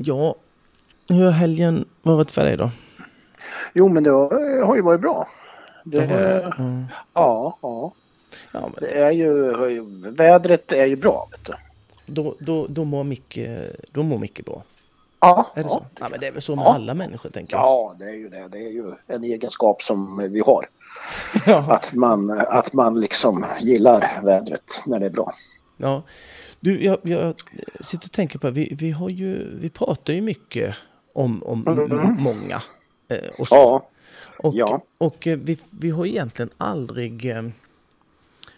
Ja, hur har helgen varit för dig då? Jo, men det har, har ju varit bra. Det, Det har det, ja. Ja, ja. Men Det är ju, vädret är ju bra. Vet du. då, då, då, mår Micke, då mår Micke bra. Ja, Är det ja. så? Ja, men det är väl så med Ja. alla människor, tänker jag. Ja, det är ju det. Det är ju en egenskap som vi har. Ja. Att man, att man liksom gillar vädret när det är bra. Ja. Du, jag, jag sitter och tänker på, vi, vi, har ju, vi pratar ju mycket om, om m- många. Eh, och så. Ja, Och, Ja. och eh, vi, vi har egentligen aldrig eh,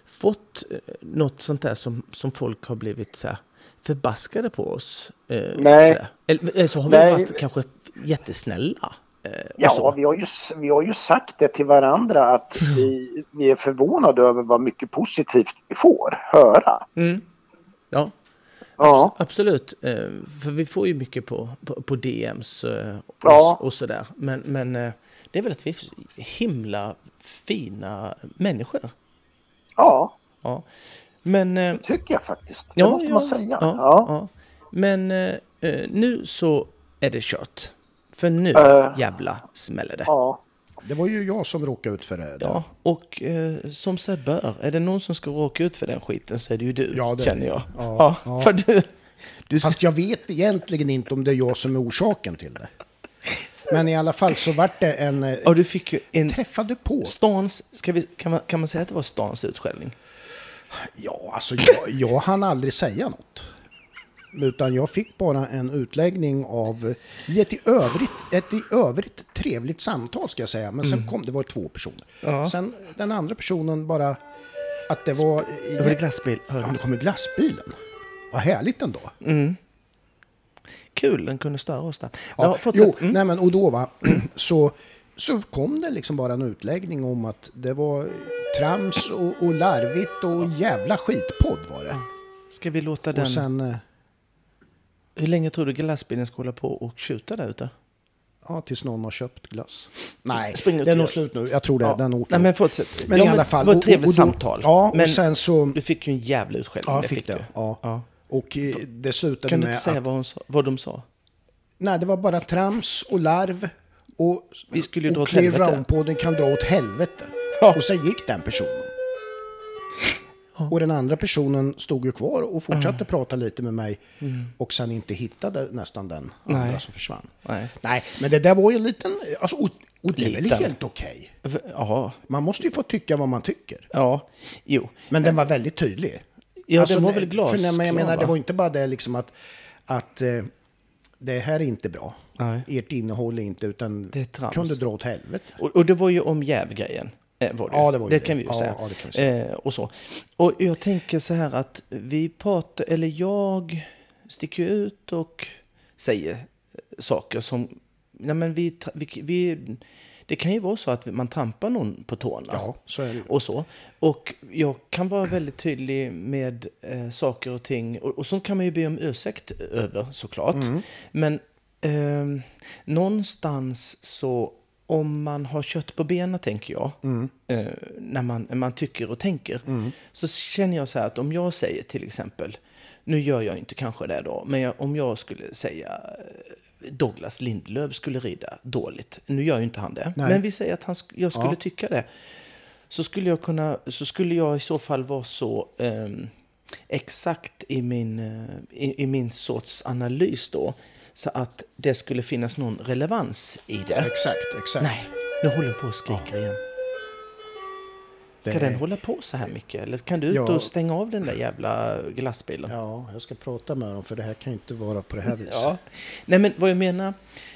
fått något sånt där som, som folk har blivit så här förbaskade på oss. Nej. så eller så har vi Nej. varit kanske jättesnälla. Eh, ja vi, har ju, vi har ju sagt det till varandra att vi, vi är förvånade över vad mycket positivt vi får höra. Mm. Ja, Ja, absolut. Eh, för vi får ju mycket på, på, på DMs eh, och, Ja. och sådär. Men, men det är väl att vi är himla fina människor. ja Ja. Men... eh, tycker jag faktiskt. Det Ja, måste ja, man säga. Ja, Ja. Men nu så är det kört. För nu Eh. jävla smäller det. Ja. Det var ju jag som råkade ut för det. Ja, och eh, som sig bör, är det någon som ska råka ut för den skiten så är det ju du, Ja, det känner jag. Ja, ja. För du, du Fast jag vet egentligen inte om det är jag som är orsaken till det. Men i alla fall så vart det en... eh, ja, du fick ju en Träffade på. stans, ska vi, kan, man, kan man säga att det var stans utskällning? Ja, alltså jag, jag hann aldrig säga något. Utan jag fick bara en utläggning av i ett i övrigt, ett i övrigt trevligt samtal ska jag säga. Men sen kom det var två personer. Ja. Sen den andra personen bara att det var... Det var det glassbil. Ja, det kom i glassbilen. Vad härligt ändå. Kul, den kunde störa oss där. Ja, Ja, jo, nej men och då va, så, så kom det liksom bara en utläggning om att det var trams och, och larvigt och jävla skitpodd var det. Ska vi låta den... Och sen, eh, Hur länge tror du glassbilen ska hålla på och tjuta där ute? ja, tills någon har köpt glass. Nej, Spring det är och nog slut nu. Jag tror det. Ja. Den åker. Nej, men fortsätt. Men ja, i alla fall, Det var och- ett trevligt och då- samtal. ja, och men sen så- Du fick ju en jävla utskällning. ja, det fick det. du. Ja. Ja. Och eh, det slutade Kan du med inte säga att vad, hon sa, vad de sa? nej, det var bara trams och larv. Och, Vi skulle ju dra och åt Clear helvete. Round-podden kan dra åt helvete. Ja. Och sen gick den personen. Och den andra personen stod ju kvar och fortsatte prata lite med mig. Och sen inte hittade nästan den andra Nej. som försvann. Nej. Nej, men det där var ju en liten... Alltså, och, och det är väl Liten. helt okej. Ja, Man måste ju få tycka vad man tycker. ja, jo. Men den var väldigt tydlig. Ja, Alltså, den var det- väl glasklar, För jag menar, det va? var inte bara det liksom att, att eh, det här är inte bra. Nej. Ert innehåll är inte, utan Det är trams. kunde dra åt helvete. Och, och det var ju om jävgrejen. Eh, var det. Ja, det var det det. kan vi ju säga. ja, kan vi säga. Eh, och så. Och jag tänker så här att vi pratar, eller jag sticker ut och säger saker som, nej men vi, vi, vi det kan ju vara så att man trampar någon på tårna. Ja, så är det och så. Och jag kan vara väldigt tydlig med eh, saker och ting. Och, och sånt kan man ju be om ursäkt över såklart. Mm. Men eh, någonstans så, om man har kött på benen tänker jag, Mm. eh, när, man, när man tycker och tänker, så känner jag så här att om jag säger till exempel, nu gör jag inte kanske det då, men jag, om jag skulle säga eh, Douglas Lindelöf skulle rida dåligt. Nu gör ju inte han det. Nej. Men vi säger att han, jag skulle Ja. tycka det. Så skulle jag kunna, så skulle jag i så fall vara så ehm, exakt i min, eh, i, i min sorts analys då. Så att det skulle finnas någon relevans i det. Exakt, exakt. Nej, nu håller den på och skriker igen. Ska Det- den hålla på så här mycket? Eller kan du ut Ja. och stänga av den där jävla glassbilen? Ja, jag ska prata med dem för det här kan ju inte vara på det här viset. Ja. Nej, men vad jag menar,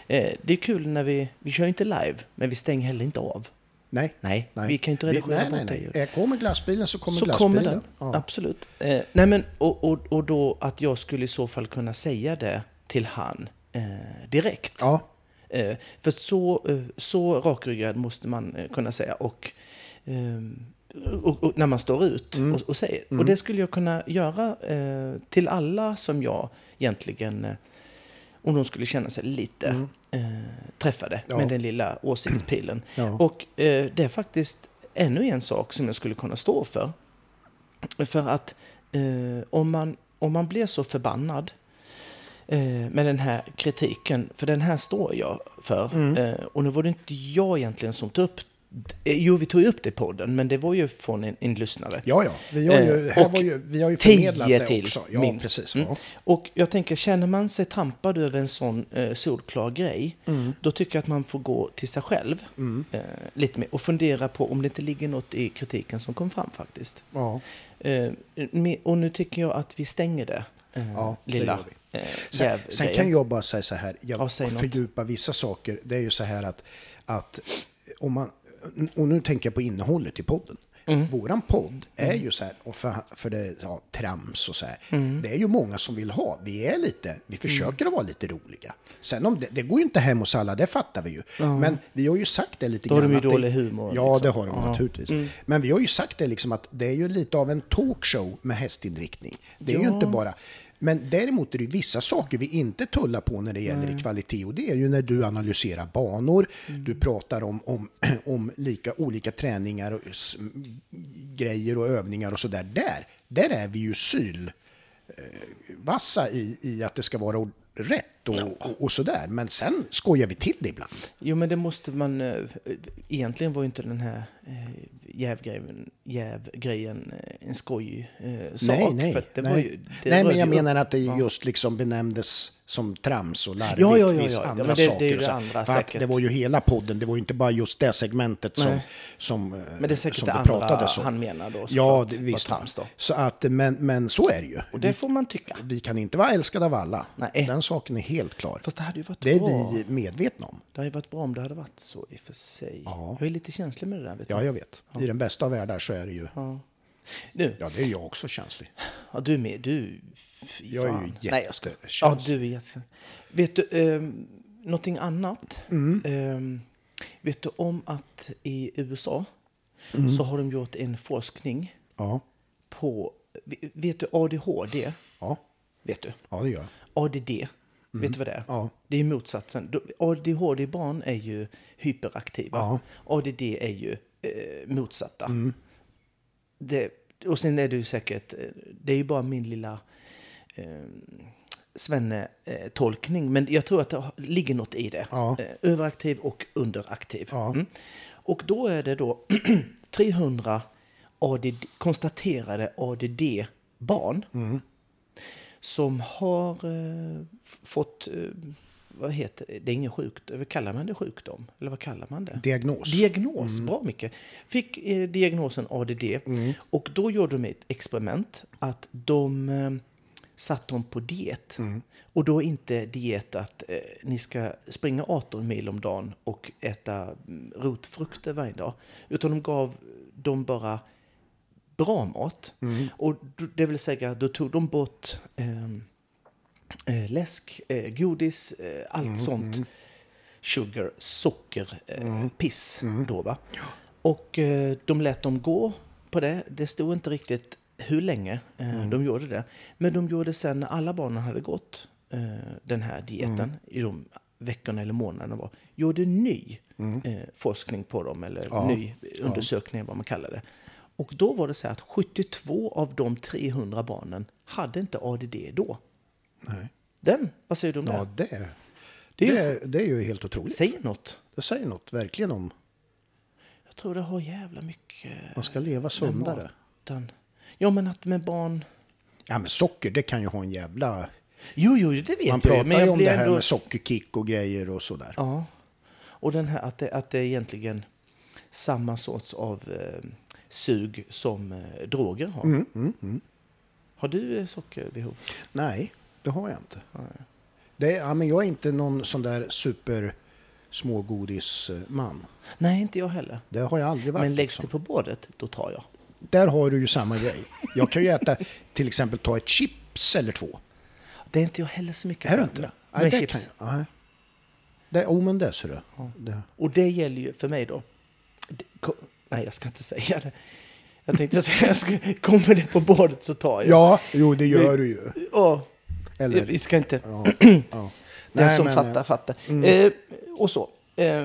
eh, det är kul när vi, vi kör inte live, men vi stänger heller inte av. Nej. Nej, nej. vi kan inte redigera nej, bort nej, det nej. Eh, Kommer glassbilen så kommer så glassbilen. kommer. Ja. Absolut. Eh, nej men, och, och, och då att jag skulle i så fall kunna säga det till han eh, direkt. ja, Eh, för så, eh, så rakryggad måste man eh, kunna säga. Och, ehm, och, och när man står ut Mm. och, och säger. Och det skulle jag kunna göra eh, till alla som jag egentligen, eh, om de skulle känna sig lite eh, träffade Mm. Ja. med den lilla åsiktspilen. Ja. Och eh, det är faktiskt ännu en sak som jag skulle kunna stå för. För att eh, om, man, om man blir så förbannad eh, med den här kritiken, för den här står jag för. Mm. Eh, och nu var det inte jag egentligen som tog upp eh, Jo, vi tog ju upp det i podden, men det var ju från en, en lyssnare. Ja, ja. Vi har ju, Eh, och ju, vi har ju förmedlat tio det till, också. Ja, minst. precis. Mm. Ja. Och jag tänker, känner man sig trampad över en sån eh, solklar grej, Mm. då tycker jag att man får gå till sig själv eh, lite mer och fundera på om det inte ligger något i kritiken som kom fram faktiskt. Ja. Eh, och nu tycker jag att vi stänger det, eh, Ja, det lilla vi. Eh, Sen, sen kan jag bara säga så här, jag Ja, säg något. fördjupa vissa saker. Det är ju så här att, att om man, och nu tänker jag på innehållet i podden. Mm. Våran podd är ju så här, och för, för det, ja, trams och så här. Mm. Det är ju många som vill ha. Vi är lite, vi försöker att vara lite roliga. Sen om det, det går ju inte hem hos alla, det fattar vi ju. Men vi har ju sagt det lite Då har grann. de ju att det- dålig humor, Ja, liksom. det har de naturligtvis. Men vi har ju sagt det liksom att det är ju lite av en talkshow med hästinriktning. Det är ju Ja. inte bara men däremot är det vissa saker vi inte tullar på när det gäller kvalitet. Och det är ju när du analyserar banor, du pratar om, om, om lika, olika träningar och grejer och övningar och sådär. Där, där är vi ju syl eh, vassa i, i att det ska vara rätt och, och, och sådär. Men sen skojar vi till det ibland. Jo, men det måste man... eh, Egentligen var ju inte den här eh, jävgrejen, jävgrejen eh, en skoj sak. nej, nej. för att det nej. Var ju, det nej men jag ju upp- menar att det Ja. just liksom benämndes som trams och larvigt. Ja, ja, ja, ja. Ja, andra men det- saker. det andra För det var ju hela podden, det var ju inte bara just det segmentet som, Nej. som, Men det är säkert som det det andra pratades om. han menar då. Ja, det, visst. Trams då. Så att, men, men så är det ju. Och det får man tycka. Vi kan inte vara älskade av alla. Nej. Den saken är helt klar. Fast det hade ju varit Det är bra. vi medvetna om. Det hade varit bra om det hade varit så i och för sig. Ja. Jag är lite känslig med det där. Ja, jag vet. I den bästa av världar så är det ju... Ja. Nu, Ja, det är jag också känslig. ja, du med. Du... fy Jag är ju fan. Nej. Ja, jättekänslig. du är jättekänslig. Vet du, um, någonting annat? Mm. Ehm, vet du om att i USA Mm. så har de gjort en forskning Ja, på... Vet du ADHD? ja, Vet du? ja det gör jag. ADD, vet du vad det är? Mm. Ja. Det är motsatsen. ADHD-barn är ju hyperaktiva. Ja. ADD är ju eh, motsatta. Mm. Det, och sen är ju säkert, eh, det är ju bara min lilla eh, Svenne-tolkning. Men jag tror att det ligger något i det. Ja. Eh, överaktiv och underaktiv. Ja. Mm. Och då är det då 300 ADD, konstaterade ADD-barn Mm. som har eh, fått, eh, vad heter det, är ingen sjukdom, vad kallar man det sjukdom? Eller vad kallar man det? Diagnos. Diagnos, bra mycket. Fick eh, diagnosen ADD och då gjorde de ett experiment att de eh, satt dem på diet. Och då inte diet att eh, ni ska springa 18 mil om dagen och äta mm, rotfrukter varje dag. Utan de gav dem bara bra mat. Och då- det vill säga, då tog de bort ehm, eh, läsk, eh, godis, eh, allt sånt. Sugar, socker, eh, piss då va. Och eh, de lät dem gå på det. Det stod inte riktigt hur länge eh, de gjorde det. Men de gjorde sen när alla barnen hade gått den här dieten i de veckorna eller månaderna var. Gjorde ny forskning på dem eller Ja. ny undersökning vad man kallar det. Och då var det så här att 72 av de 300 barnen hade inte ADD då. Nej. Den, vad säger du om Ja, det? det, Det är det är ju helt otroligt. Säg något. Det säger något verkligen om Jag tror det har jävla mycket... man ska leva sundare. Ja, men att med barn... Ja, men socker, det kan ju ha en jävla... Jo, jo, det vet Man jag pratar men ju jag om det här ändå... med sockerkick och grejer och sådär. Ja. Och den här att det, att det är egentligen samma sorts av eh, sug som eh, droger har. Mm, mm, mm. Har du eh, sockerbehov? Nej, det har jag inte. Det, är- ja, men jag är inte någon sån där super smågodisman. Nej, inte jag heller. Det har jag aldrig varit. Men läggs liksom. det på bordet, då tar jag. Där har du ju samma grej. Jag kan ju äta, till exempel ta ett chips eller två. Det är inte jag heller så mycket Är du inte? Nej, det chips. kan jag. Nej. Det, oh, men det ser du. Det. Och det gäller ju för mig då. Det, ko- nej, jag ska inte säga det. Jag tänkte säga, jag ska, kommer det på bordet så tar jag. Ja, jo det gör du ju. Åh, Eller, vi ska inte... ja, ja. Den Nej, som men, fattar, eh, fattar. Eh, och så. Eh,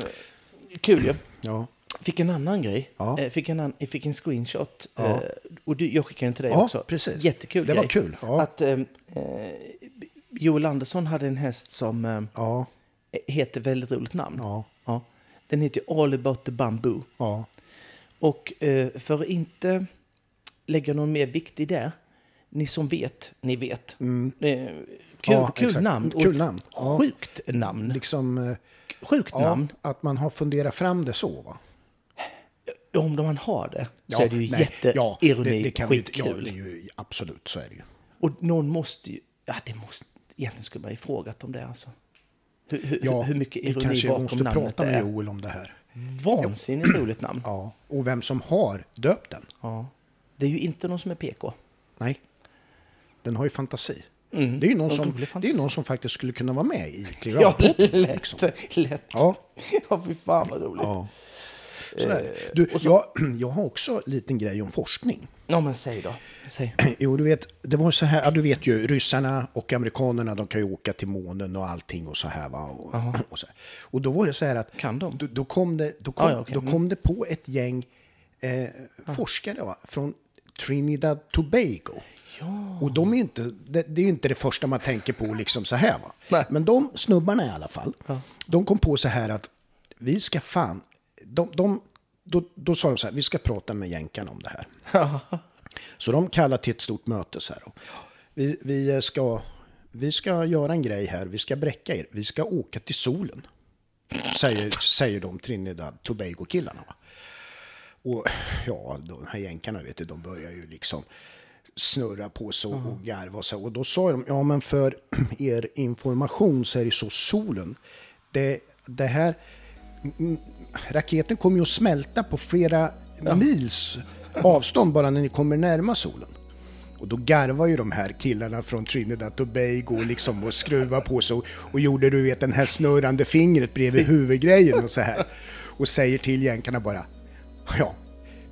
kul ju. Ja. Fick en annan grej. Ja. Eh, fick, en an, fick en screenshot. Ja. Eh, och du, jag skickade den till dig Ja, också. precis. Jättekul Det var grej. kul, ja. Att, Joel Andersson hade en häst som heter väldigt roligt namn. ja. Den heter All about the bamboo. ja. Och för att inte lägga någon mer vikt i det, ni som vet, ni vet. Eh, kul Mm. Ja, kul namn. Kul namn. Ja. Sjukt namn. Liksom, eh, Sjukt ja, namn. att man har funderat fram det så va? Om man har det så är det ju nej, jätteironi, ja, det, kan skitkul. Ja, det är ju, absolut, så är det ju. Och någon måste ju... Ja, det måste, egentligen skulle man ju frågat om det alltså. Hur, hur, Ja, hur mycket ironi kanske bakom måste namnet prata med är. Joel om det här. Vansinnigt roligt namn. Ja, och vem som har döpt den. Ja. Det är ju inte någon som är PK. Nej, den har ju fantasi. Mm, Det är ju någon som, det är någon som faktiskt skulle kunna vara med i Ja, Kliravpodden. lätt. liksom. lätt. Ja, Ja, fy fan vad roligt. ja. Sådär. Du, jag, jag har också en liten grej om forskning. Ja, men säg då. Säg. Jo, du vet, det var så här, ja, du vet ju, ryssarna och amerikanerna, de kan ju åka till månen och allting och så här va. Och, och, så här. och då var det så här att... Kan de? Då, då kom det, då kom, Ah, ja, okej. då kom det på ett gäng eh, forskare va, från Trinidad Tobago. Och de är inte, det, det är inte det första man tänker på liksom så här va. Nej. Men de snubbarna i alla fall, de kom på så här att vi ska fan, de, de, då, då sa de så här, vi ska prata med jänkarna om det här. Så de kallar till ett stort möte så här. Vi, vi, ska, vi ska göra en grej här, vi ska bräcka er, vi ska åka till solen. Säger, säger de Trinidad Tobago-killarna. Och ja, de här jänkarna vet du, de börjar ju liksom snurra på så och garva och så. Och då sa de, ja men för er information så är det så solen. Det, det här, mm, raketen kommer ju att smälta på flera mils avstånd bara när ni kommer närma solen. Och då garvar ju de här killarna från Trinidad Tobago och liksom och skruva på sig och, och gjorde du vet den här snurrande fingret bredvid huvudgrejen och så här. Och säger till jänkarna bara, ja,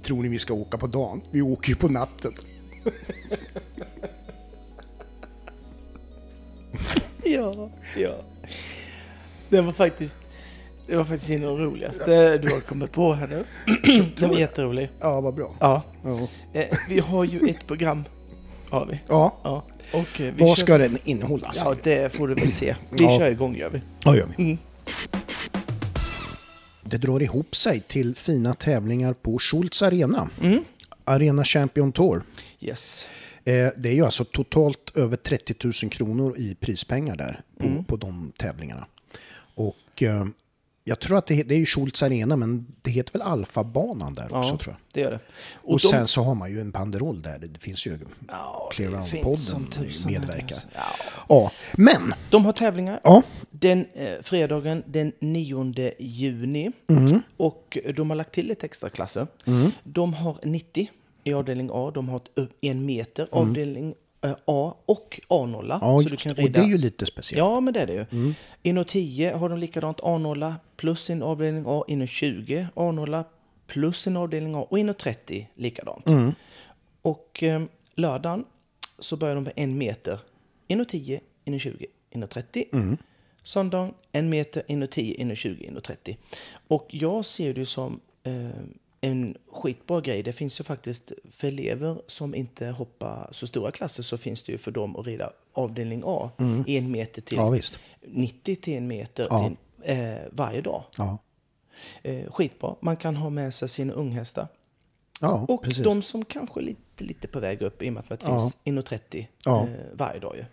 tror ni vi ska åka på dagen? Vi åker ju på natten. Ja, ja. Den var faktiskt... Det var faktiskt en av de roligaste du har kommit på här nu. Den var jätterolig. Ja, vad bra. Ja. Ja. Eh, vi har ju ett program. Har vi. Ja, Ja. Och eh, vi vad kör- ska den innehålla? Ja, det får du väl se. Vi Ja. kör igång gör vi. Ja, gör vi. Mm. Det drar ihop sig till fina tävlingar på Schultz Arena. Mm. Arena Champion Tour. Yes. Eh, Det är ju alltså totalt över 30 000 kronor i prispengar där på, Mm. på de tävlingarna. Och eh, jag tror att det, det är ju Schultz Arena men det heter väl Alfa-banan där också Ja, tror jag. det gör det. Och, de- sen så har man ju en banderoll där. Det finns ju Ja, Clear det Round-podden finns som tusan medverkar. Ja. Ja, men De har tävlingar. ja, Den eh, fredagen den 9 juni. Mm. Och de har lagt till lite extra klasser. De har 90 i avdelning A. De har upp en meter avdelning eh, A och A0. Mm. ja så du kan det. och det rida. är ju lite speciellt. Ja, men det är det ju. Mm. Inom 10 har de likadant A0 plus en avdelning A. Inom 20 A0 plus en avdelning A. Och inom 30 likadant. Mm. Och eh, lördagen så börjar de med en meter. Inom 10, inom 20, inom 30. Mm. Söndagen en meter, inom 10, inom 20, inom 30. Och jag ser det som eh, en skitbra grej. Det finns ju faktiskt för elever som inte hoppar så stora klasser så finns det ju för dem att rida avdelning A. En meter till Mm. Ja, visst. 90 till en meter Ja. till, eh, varje dag. Ja, Eh, skitbra. Man kan ha med sig sina unghästar. ja Och precis. de som kanske är lite, lite på väg upp i och med att det Ja. finns inom 30 Ja. eh, varje dag ju.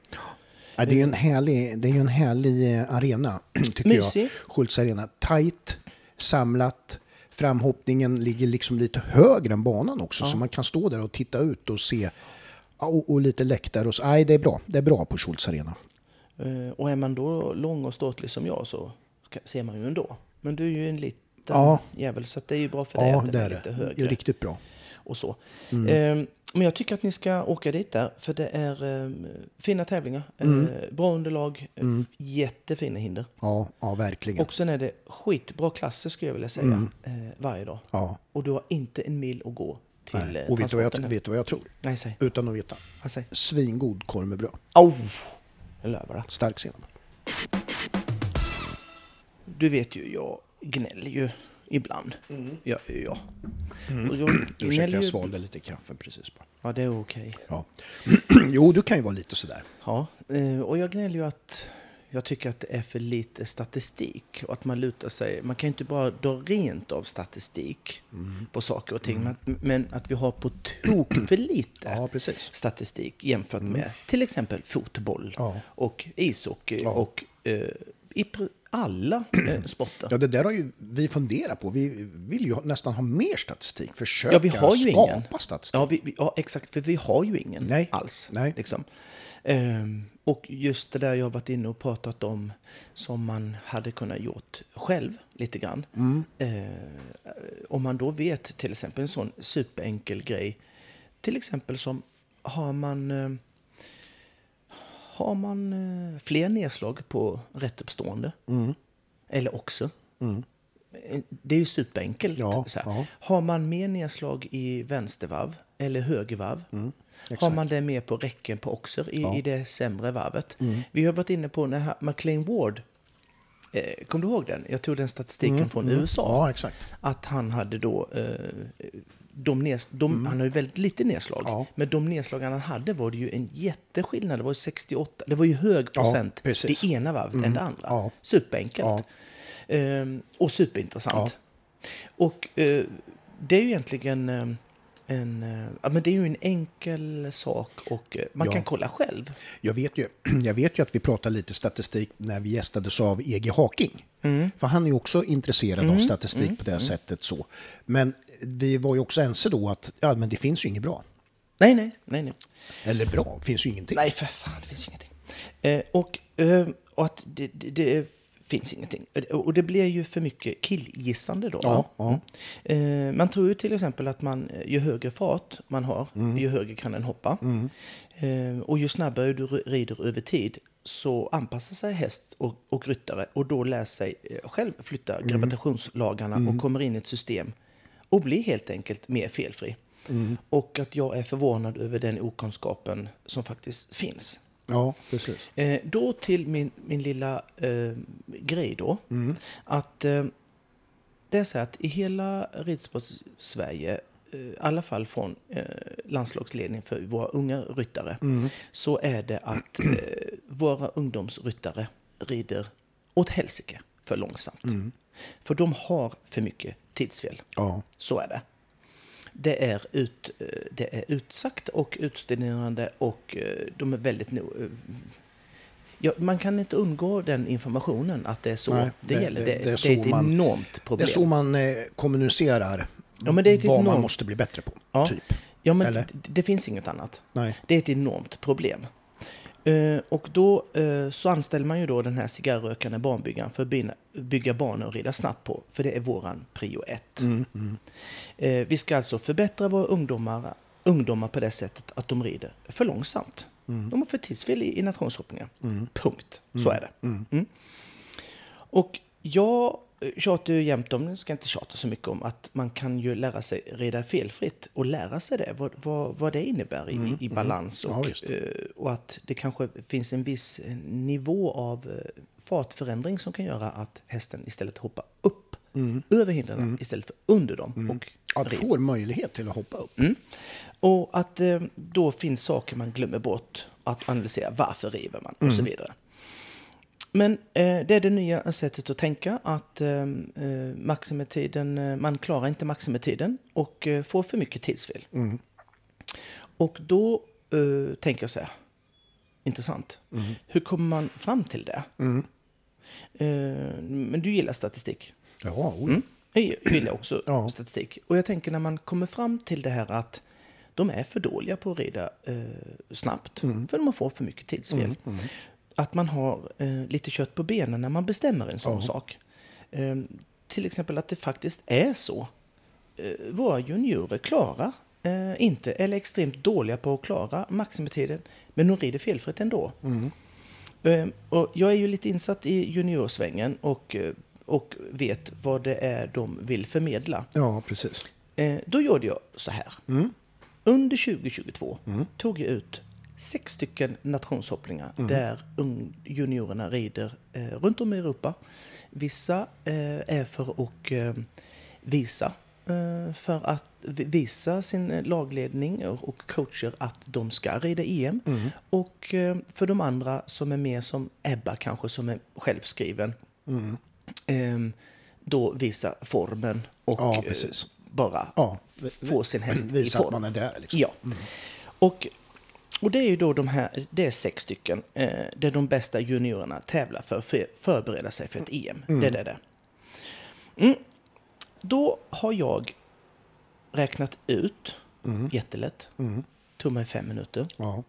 Ja, det är ju en härlig, det är en härlig eh, arena, tycker Mysig. jag. Schultz Arena. Tight, samlat. Framhoppningen ligger liksom lite högre än banan också, så man kan stå där och titta ut och se. Ja, Och, och lite läktare och så. Nej, det är bra. Det är bra på Schultz Arena. Eh, och är man då lång och ståtlig som jag så ser man ju ändå. Men du är ju en liten Ja. jävel så det är ju bra för dig Ja, att den det är är lite det. Det högre. är riktigt bra. och så. Eh, men jag tycker att ni ska åka dit där, för det är eh, fina tävlingar. Eh, bra underlag, eh, jättefina hinder. Ja, ja verkligen. Och sen är det skitbra klasser skulle jag vilja säga, eh, varje dag. Ja. Och du har inte en mil att gå till Nej. eh, Och vet du, vad jag, vet du vad jag tror? Nej, säg. Utan att veta. Ja, säg. Svingod korv med bröd. Au! Jag lövar det. Stark senap. Du vet ju, jag gnäller ju ibland. Ja, ja. Och jag Ursäkta, jag svalde lite kaffe precis bara. Ja, det är okej. Ja. jo, du kan ju vara lite sådär. Ja, eh, och jag gnäller ju att jag tycker att det är för lite statistik och att man lutar sig. Man kan ju inte bara dra rent av statistik Mm. på saker och ting, men, men att vi har på tok för lite Ja, statistik jämfört med till exempel fotboll Ja. och ishockey Ja. och eh, i alla eh, sporter. Ja, det där har ju vi funderat på. Vi vill ju nästan ha mer statistik. Försöka Ja, vi har ju skapa ingen. statistik. Ja, vi, ja, exakt. För vi har ju ingen Nej. alls. Nej. Liksom. Ehm, och just det där jag har varit inne och pratat om som man hade kunnat gjort själv lite grann. Mm. Eh, om man då vet till exempel en sån superenkel grej. Till exempel som har man, eh, har man eh, fler nedslag på rättuppstående? Mm. Eller också? Det är ju superenkelt. Ja, ja. Har man mer nedslag i vänstervarv eller högervarv? har Mm, exakt. man det mer på räcken på oxer i, Ja. Mm. i det sämre varvet? Vi har varit inne på när McLean Ward, eh, kommer du ihåg den? Jag tog den statistiken från USA. Mm, exakt. Att han hade då, eh, de nes, de, han har ju väldigt lite nedslag. Mm. Ja. Men de nedslag han hade var det ju en jätteskillnad. Det var ju 68, det var ju hög Ja, procent precis. det ena varvet än det andra. Ja. Superenkelt. Ja. Ehm, och superintressant. Och eh, det är ju egentligen eh, en, eh, ja, men det är ju en enkel sak och eh, man Ja. kan kolla själv. Jag vet, ju, jag vet ju att vi pratade lite statistik när vi gästades av E.G. Haking. Mm. För han är ju också intresserad av statistik på det sättet. så. Men vi var ju också ense då att ja, men det finns ju inget bra. Nej, nej, nej, nej. Eller bra, finns ju ingenting. Nej, för fan, det finns ingenting. Eh, och, eh, och att det, det, det finns ingenting. Och det blir ju för mycket killgissande då. Ja, ja. Eh, man tror ju till exempel att man, ju högre fart man har, Mm. ju högre kan den hoppa. Eh, och ju snabbare du rider över tid så anpassar sig häst och, och ryttare och då lär sig eh, själv flytta Mm. gravitationslagarna och kommer in i ett system och blir helt enkelt mer felfri. Mm. Och att jag är förvånad över den okunskapen som faktiskt finns. Ja, precis. Eh, då till min, min lilla eh, grej då. Mm. Att eh, det är så att i hela ridsport-Sverige, eh, i alla fall från eh, landslagsledning för våra unga ryttare, Mm. så är det att eh, våra ungdomsryttare rider åt helsike för långsamt. Mm. För de har för mycket tidsfel. Ja, Så är det. Det är, ut, eh, det är utsagt och utstuderande och eh, de är väldigt eh, ja, Man kan inte undgå den informationen att det är så Nej, det, det- gäller. det- Det, det är är, ett man- enormt det är problem. så man kommunicerar Ja, men det är ett vad man enormt- måste bli bättre på. Ja. Typ. ja, men eller? det, det finns inget annat. Nej. Det är ett enormt problem. Eh, och då eh, så anställer man ju då den här cigarrökande barnbyggaren för att bygga, bygga banor och rida snabbt på. För det är våran prio ett. Mm, mm. Eh, vi ska alltså förbättra våra ungdomar, ungdomar på det sättet att de rider för långsamt. Mm. De har för tidsfel i, i nationshoppningen. Mm. Punkt. Så är det. Mm. Mm. Och jag tjatar ju jämt om, nu ska jag inte tjata så mycket om, att man kan ju lära sig rida felfritt och lära sig det, vad, vad, vad det innebär i, Mm, i balans. mm. Ja, Och, visst. eh, och att det kanske finns en viss eh, nivå av eh, fartförändring som kan göra att hästen istället hoppar upp Mm. över hindren istället för under dem. Och Att rider. få möjlighet till att hoppa upp. Mm. Och att då finns saker man glömmer bort att analysera. Varför river man? Och så vidare. Men eh, det är det nya sättet att tänka. Att eh, eh, maximitiden, eh, man klarar inte maximitiden och eh, får för mycket tidsfel. Mm. Och då eh, tänker jag så här. Intressant. Hur kommer man fram till det? Mm. Eh, men du gillar statistik. Ja, oj. Mm. Jag gillar också Ja. statistik. Och jag tänker när man kommer fram till det här att de är för dåliga på att rida eh, snabbt. För de får för mycket tidsfel. Att man har eh, lite kött på benen när man bestämmer en sån Ja. sak. Eh, till exempel att det faktiskt är så. Eh, våra juniorer klarar eh, inte, eller är extremt dåliga på att klara maximitiden. Men de rider felfritt ändå. Mm. Eh, Och jag är ju lite insatt i juniorsvängen och, eh, och vet vad det är de vill förmedla. Ja, precis. Eh, Då gjorde jag så här. Mm. Under 2022 Mm. tog jag ut sex stycken nationshoppningar där ung- juniorerna rider eh, runt om i Europa. Vissa eh, är för att eh, visa. eh, För att vi- visa sin eh, lagledning och coacher att de ska rida EM. Mm. Och eh, för de andra som är mer som Ebba kanske, som är självskriven. Mm. Då visa formen och Ja, bara Ja, få sin häst i visa att form. man är där. Liksom. Ja. Och, och det är ju då de här, det är sex stycken, eh, där de bästa juniorerna tävlar för att för, förbereda sig för ett EM. Det är det där. Mm. Då har jag räknat ut, jättelätt, tog mig fem minuter. Ja.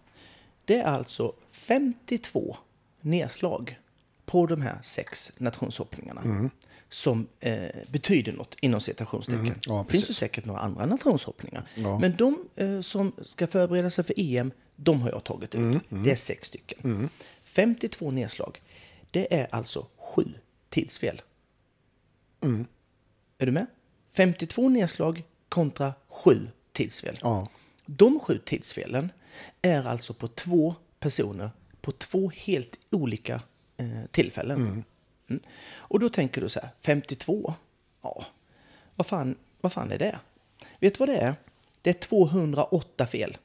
Det är alltså 52 nedslag på de här sex nationshoppningarna. Som eh, betyder något inom citationstecken. Mm. Ja, det finns ju precis. säkert några andra nationshoppningar. Ja. Men de eh, som ska förbereda sig för EM, de har jag tagit ut. Mm, Det är sex stycken. 52 nedslag. Det är alltså sju tidsfel. Mm. Är du med? 52 nedslag kontra sju tidsfel. Ja. De sju tidsfelen är alltså på två personer på två helt olika eh, tillfällen. Mm. Och då tänker du så här, 52? Ja, vad fan, vad fan är det? Vet du vad det är? Det är 208 fel.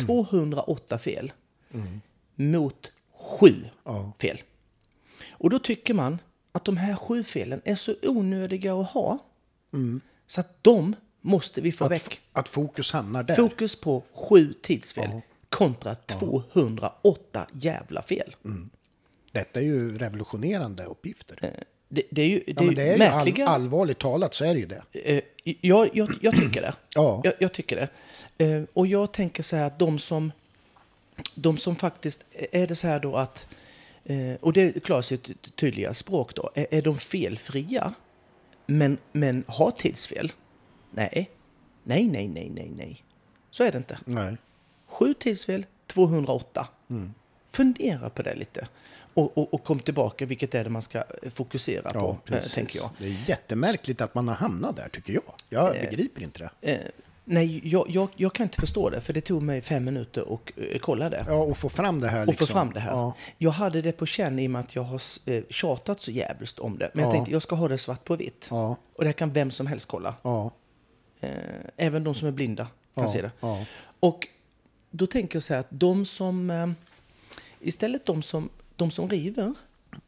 208 fel mot sju Ja. fel. Och då tycker man att de här sju felen är så onödiga att ha. Så att de måste vi få Att, väck. att fokus hamnar där. Fokus på sju tidsfel kontra 208 jävla fel. Detta är ju revolutionerande uppgifter. Det, det är ju det Ja, men det är märkliga... all, allvarligt talat så är det ju det. Eh, jag, jag, jag tycker det. Ja. Jag, jag tycker det. Eh, och jag tänker så här att de som, de som faktiskt... Är det så här då att... Eh, och det klarar sig ett tydligare språk då. Är, är de felfria men, men har tidsfel? Nej. Nej, nej, nej, nej, nej. Så är det inte. Nej. Sju tidsfel, 208. Mm. Fundera på det lite. Och, och, och kom tillbaka, vilket är det man ska eh, fokusera Ja, på, eh, precis. tänker jag. Det är jättemärkligt att man har hamnat där tycker jag. Jag Eh, begriper inte det. Eh, nej, jag, jag, jag kan inte förstå det, för det tog mig fem minuter att eh, kolla det. Ja, och få fram det här och liksom. få fram det här. Ja, Jag hade det på känn i och med att jag har eh, tjatat så jävligt om det. Men jag Ja. tänkte jag ska ha det svart på vitt. ja, Och det här kan vem som helst kolla. ja, även de som är blinda kan se det. ja. Och då tänker jag så här att de som... Istället de som, de som river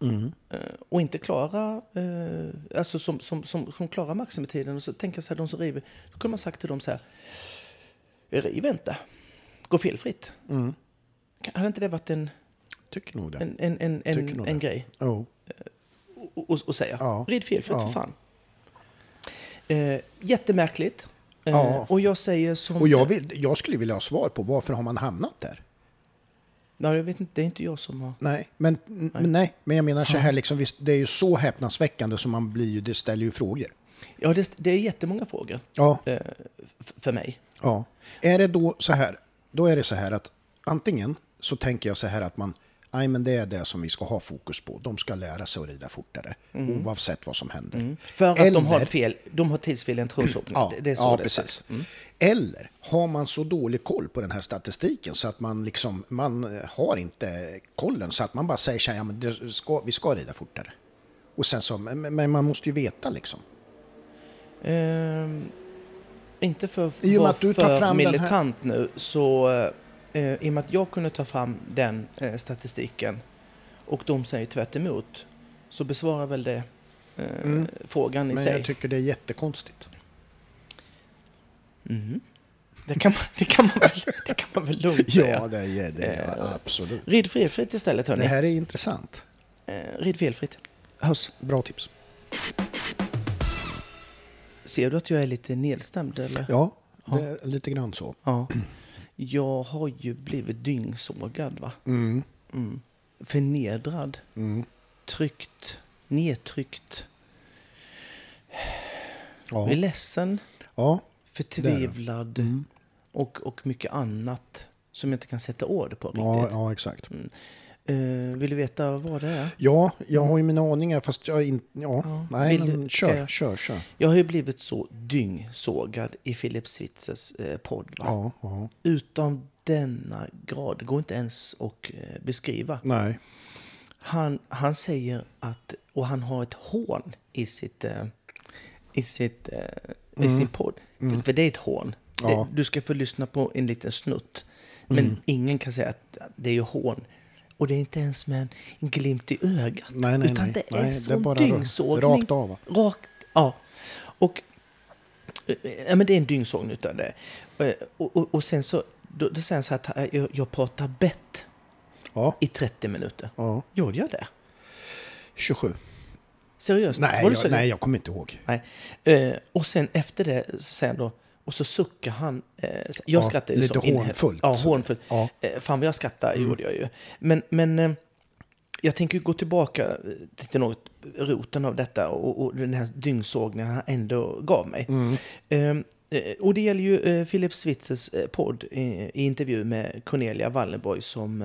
Mm. eh, och inte klarar... Eh, alltså som, som, som, som klarar maximitiden. Och så tänker jag så här, de som river. Då kunde man sagt till dem så här. Riv inte. Gå felfritt. Mm. Hade inte det varit en, Tycker nog det. en, en, en, en, en grej Oh. att- att att säga? Ja. Rid felfritt Ja. för fan. Eh, jättemärkligt. Eh, Ja. Och jag säger som... Och jag, vill, jag skulle vilja ha svar på varför har man hamnat där? Nej, jag vet inte, det är inte jag som har... Nej, men, nej. Nej, men jag menar så här, liksom, visst, det är ju så häpnadsväckande som man blir ju, det ställer ju frågor. Ja, det, det är jättemånga frågor Ja, eh, för mig. ja. Är det då så här, då är det så här att antingen så tänker jag så här att man, nej men det är det som vi ska ha fokus på. De ska lära sig att rida fortare, oavsett vad som händer. För att de Eller- har fel, de har tidsfel i en troshoppning. Ja, det, det är så ja det är precis. Mm. Eller har man så dålig koll på den här statistiken så att man liksom, man eh, har inte kollen så att man bara säger så här, ja, men ska, vi ska rida fortare. Och sen så, men, men man måste ju veta liksom. Ehm, inte för att vara att du tar för fram den här- militant nu, så eh, i och med att jag kunde ta fram den eh, statistiken och de säger tvärt emot, så besvarar väl det eh, frågan i Mm. Men sig. jag tycker det är jättekonstigt. Mhm. Det, kan man, det, kan man väl, det kan man väl lugnt säga. Ja, det är, det är absolut. Rid felfritt istället hörni. Det här är intressant. Eh, rid felfritt. Hörs. Bra tips. Ser du att jag är lite nedstämd eller? Ja, är lite grann så. Ja. Jag har ju blivit dyngsågad va? Mm. Mm. Förnedrad. Mm. Tryckt. Nedtryckt. Ja. Jag är ledsen. ja, Förtvivlad. Mm. Och, och mycket annat som jag inte kan sätta ord på riktigt. ja, ja, exakt. Eh, vill du veta vad det är? Ja, jag har ju mina aningar fast jag inte... Ja, Ja, nej, du- men kör, jag- kör, kör. Jag har ju blivit så dyngsågad i Philip Switzers eh, podd. Ja, ja. Utan denna grad. Det går inte ens att eh, beskriva. Nej. Han, han säger att, och han har ett hån i sitt, eh, i, sitt, i sin podd. För, för det är ett hån. Mm. Ja. Mm. Det, du ska få lyssna på en liten snutt. Men ingen kan säga att det är ju hån. Och det är inte ens med en, en glimt i ögat. Nej, nej, utan nej. det är Nej, det är sån bara dyngsågning. rakt av, va? Rakt, ja. Och eh, ja, men det är en dyngsågning utav det. Eh, Och, och, och sen så, då, då säger han så här att eh, jag, jag pratar bett Ja, i 30 minuter. ja. Gjorde jag det? 27. Seriöst? Nej, Var jag, så? nej, jag kommer inte ihåg. Nej. Eh, och sen efter det så säger han då, och så suckar han. Eh, jag Ja, skrattar ju lite hånfullt, Ja, hånfullt. Ja. Eh, fan vad jag skrattar gjorde jag ju. Men, men eh, jag tänker gå tillbaka eh, till något, roten av detta och, och den här dyngsågningen han ändå gav mig. Eh, eh, och det gäller ju Philip Switzers podd i, intervju med Cornelia Wallenborg som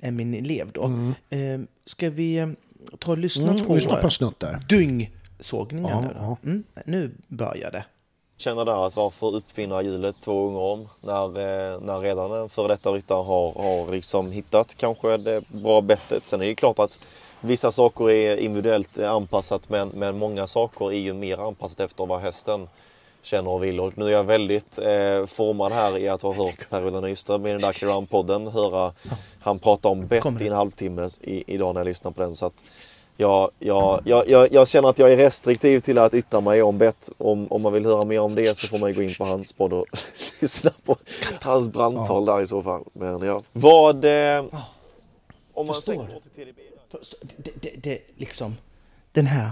är min elev då. Eh, ska vi ta och lyssna Mm, på, lyssna på en snutt där. dyngsågningen Ja, ja. Mm, nu börjar det. känner där att varför uppfinna hjulet två gånger om när, eh, när redan en före detta ryttare har, har liksom hittat kanske det bra bettet. Sen är det klart att vissa saker är individuellt anpassat men, men många saker är ju mer anpassat efter vad hästen känner och vill. Och nu är jag väldigt eh, formad här i att ha hört Per-Ola Nyström i den där Clearound-podden höra han prata om bett i en halvtimme i, idag när jag lyssnar på den. Så att jag, jag, jag, jag, känner att jag är restriktiv till att yttra mig om bett. Om, om man vill höra mer om det så får man gå in på hans podd och lyssna på hans brandtal där i så fall. Men ja. Vad... Eh, om man går till TDB. Det, det, det liksom, den här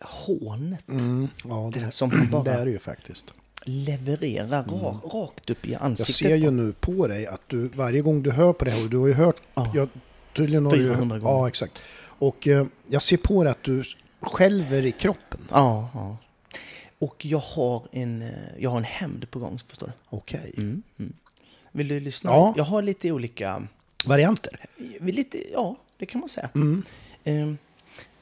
hånet Mm, ja, det det, som han bara det är det ju faktiskt. levererar ra, rakt upp i Jag ansiktet. ser ju nu på dig att du varje gång du hör på det här, och du har ju hört, Ja. jag, tydligen har du, 400 gånger. Ja, exakt. Och eh, jag ser på dig att du skälver i kroppen. Ja, ja. Och jag har en, eh, jag har en hämnd på gång, förstår du. Okej. Mm, mm. Vill du lyssna? Ja. Jag har lite olika... Varianter? Lite, ja, det kan man säga. Mm. Ehm,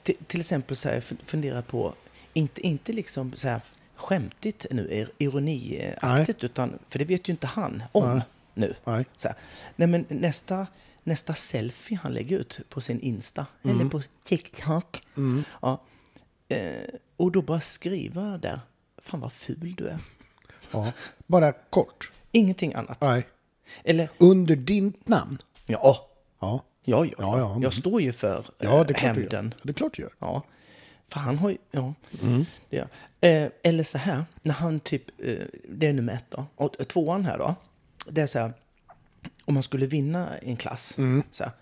till, exempel så här, fundera på, inte, inte liksom så här skämtigt nu, ir- ironiaktigt, utan, för det vet ju inte han om Nej. nu. Nej. Så här. Nej, men nästa, nästa selfie han lägger ut på sin Insta, Mm. eller på TikTok, ja, eh, och då bara skriva där, fan vad ful du är. Ja. Bara kort? Ingenting annat. Nej. Eller, Under ditt namn? ja, Ja. Ja, ja, Ja, ja, mm. jag står ju för eh, Ja, det är gör. hämnden. Det är klart du gör. Ja, för han har ju... Ja, Mm. det. Eh, eller så här, när han typ... Eh, det är nummer ett då. Och eh, tvåan här då. Det är så här, om man skulle vinna en klass. Mm. Så här,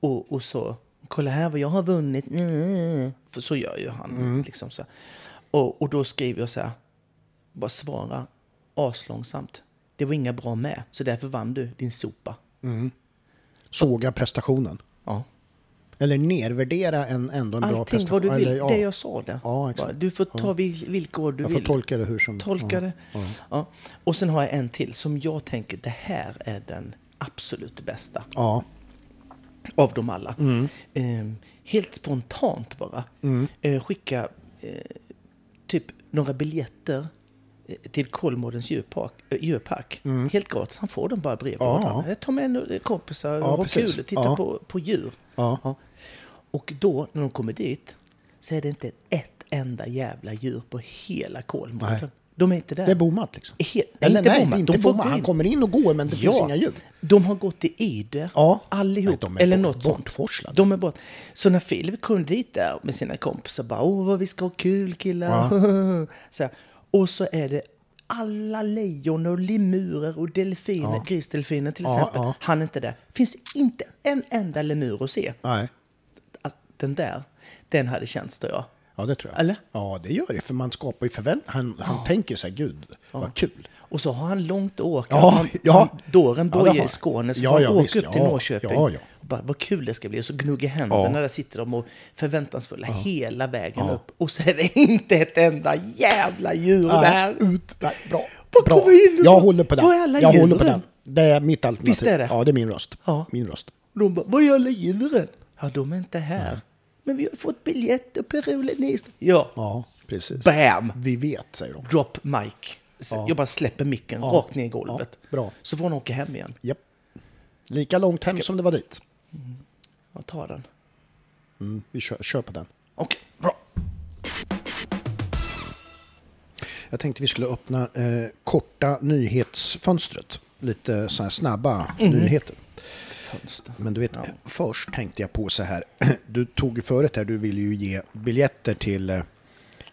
och, och så, kolla här vad jag har vunnit. Mm. För så gör ju han. Mm. Liksom så här. Och, och då skriver jag så här, bara svara aslångsamt. Det var inga bra med, så därför vann du din sopa. Såga prestationen. Ja. Eller nervärdera en, ändå en bra Allting prestation. vad du vill, Eller, ja. det jag sa där. Ja, Du får ta vil- vilka ord du Jag får vill. tolka det hur som... Tolka det. Ja. Och sen har jag en till som jag tänker, det här är den absolut bästa Ja. av dem alla. Mm. Eh, helt spontant bara. Eh, skicka eh, typ några biljetter till Kolmårdens djurpark. Eh, djurpark. Helt gratis, han får dem bara brevlådan. Mm. Ja, ja. Eh, Ta med några kompisar och Ja, ha precis. kul titta Ja. på, på djur. Ja. Och då, när de kommer dit, så är det inte ett enda jävla djur på hela Nej. Kolmården. De är inte där. Det är bommat liksom. Helt, Eller inte nej, bommat. inte De bommat. Han kommer in och går men det finns inga djur. De har gått i ide, Ja. allihop. Nej, de är eller bort- något bortforslade. De är bort. Så när Filip kom dit där med sina kompisar, bara åh vad vi ska ha kul killar. så här. Och så är det alla lejon och lemurer och delfiner, grisdelfiner till Ja, exempel. ja. Han är inte där. finns inte en enda lemur att se. Nej. Att den där, den hade känts tror jag. Ja, det tror jag. Eller? Ja, det gör det. För man skapar ju förväntningar. Han, han tänker sig, gud, vad kul. Och så har han långt att åka. Ja, han, ja. dåren Ja, bor har i. Skåne, så Ja, ja, åka visst. upp till Ja, Norrköping. ja, ja. Och Bara, vad kul det ska bli. Och så gnugga händerna Ja. där sitter de och förväntansfulla hela vägen upp. Och så är det inte ett enda jävla djur där. ut. Nej, bra. Bra. Jag håller på den. "Var är alla jag håller på djuren?" den. Det är mitt alternativ. Visst är det? Ja, det är min röst. Ja. Min röst. De bara, vad gör alla djuren? Ja, de är inte här. Men vi har fått biljetter Per-Ola Nyström. Ja, Ja, precis. bam! Vi vet, säger de. Drop mic. Så Jag bara släpper micken rakt ner i golvet. Ja, bra. Så får hon åka hem igen. Japp. Lika långt hem som det var dit. Jag tar den. Mm, vi kör, kör på den. Okej, bra. Jag tänkte vi skulle öppna eh, korta nyhetsfönstret. Lite så här snabba nyheter. Fönster. Men du vet, först tänkte jag på så här. Du tog ju förut här, du ville ju ge biljetter till, eh,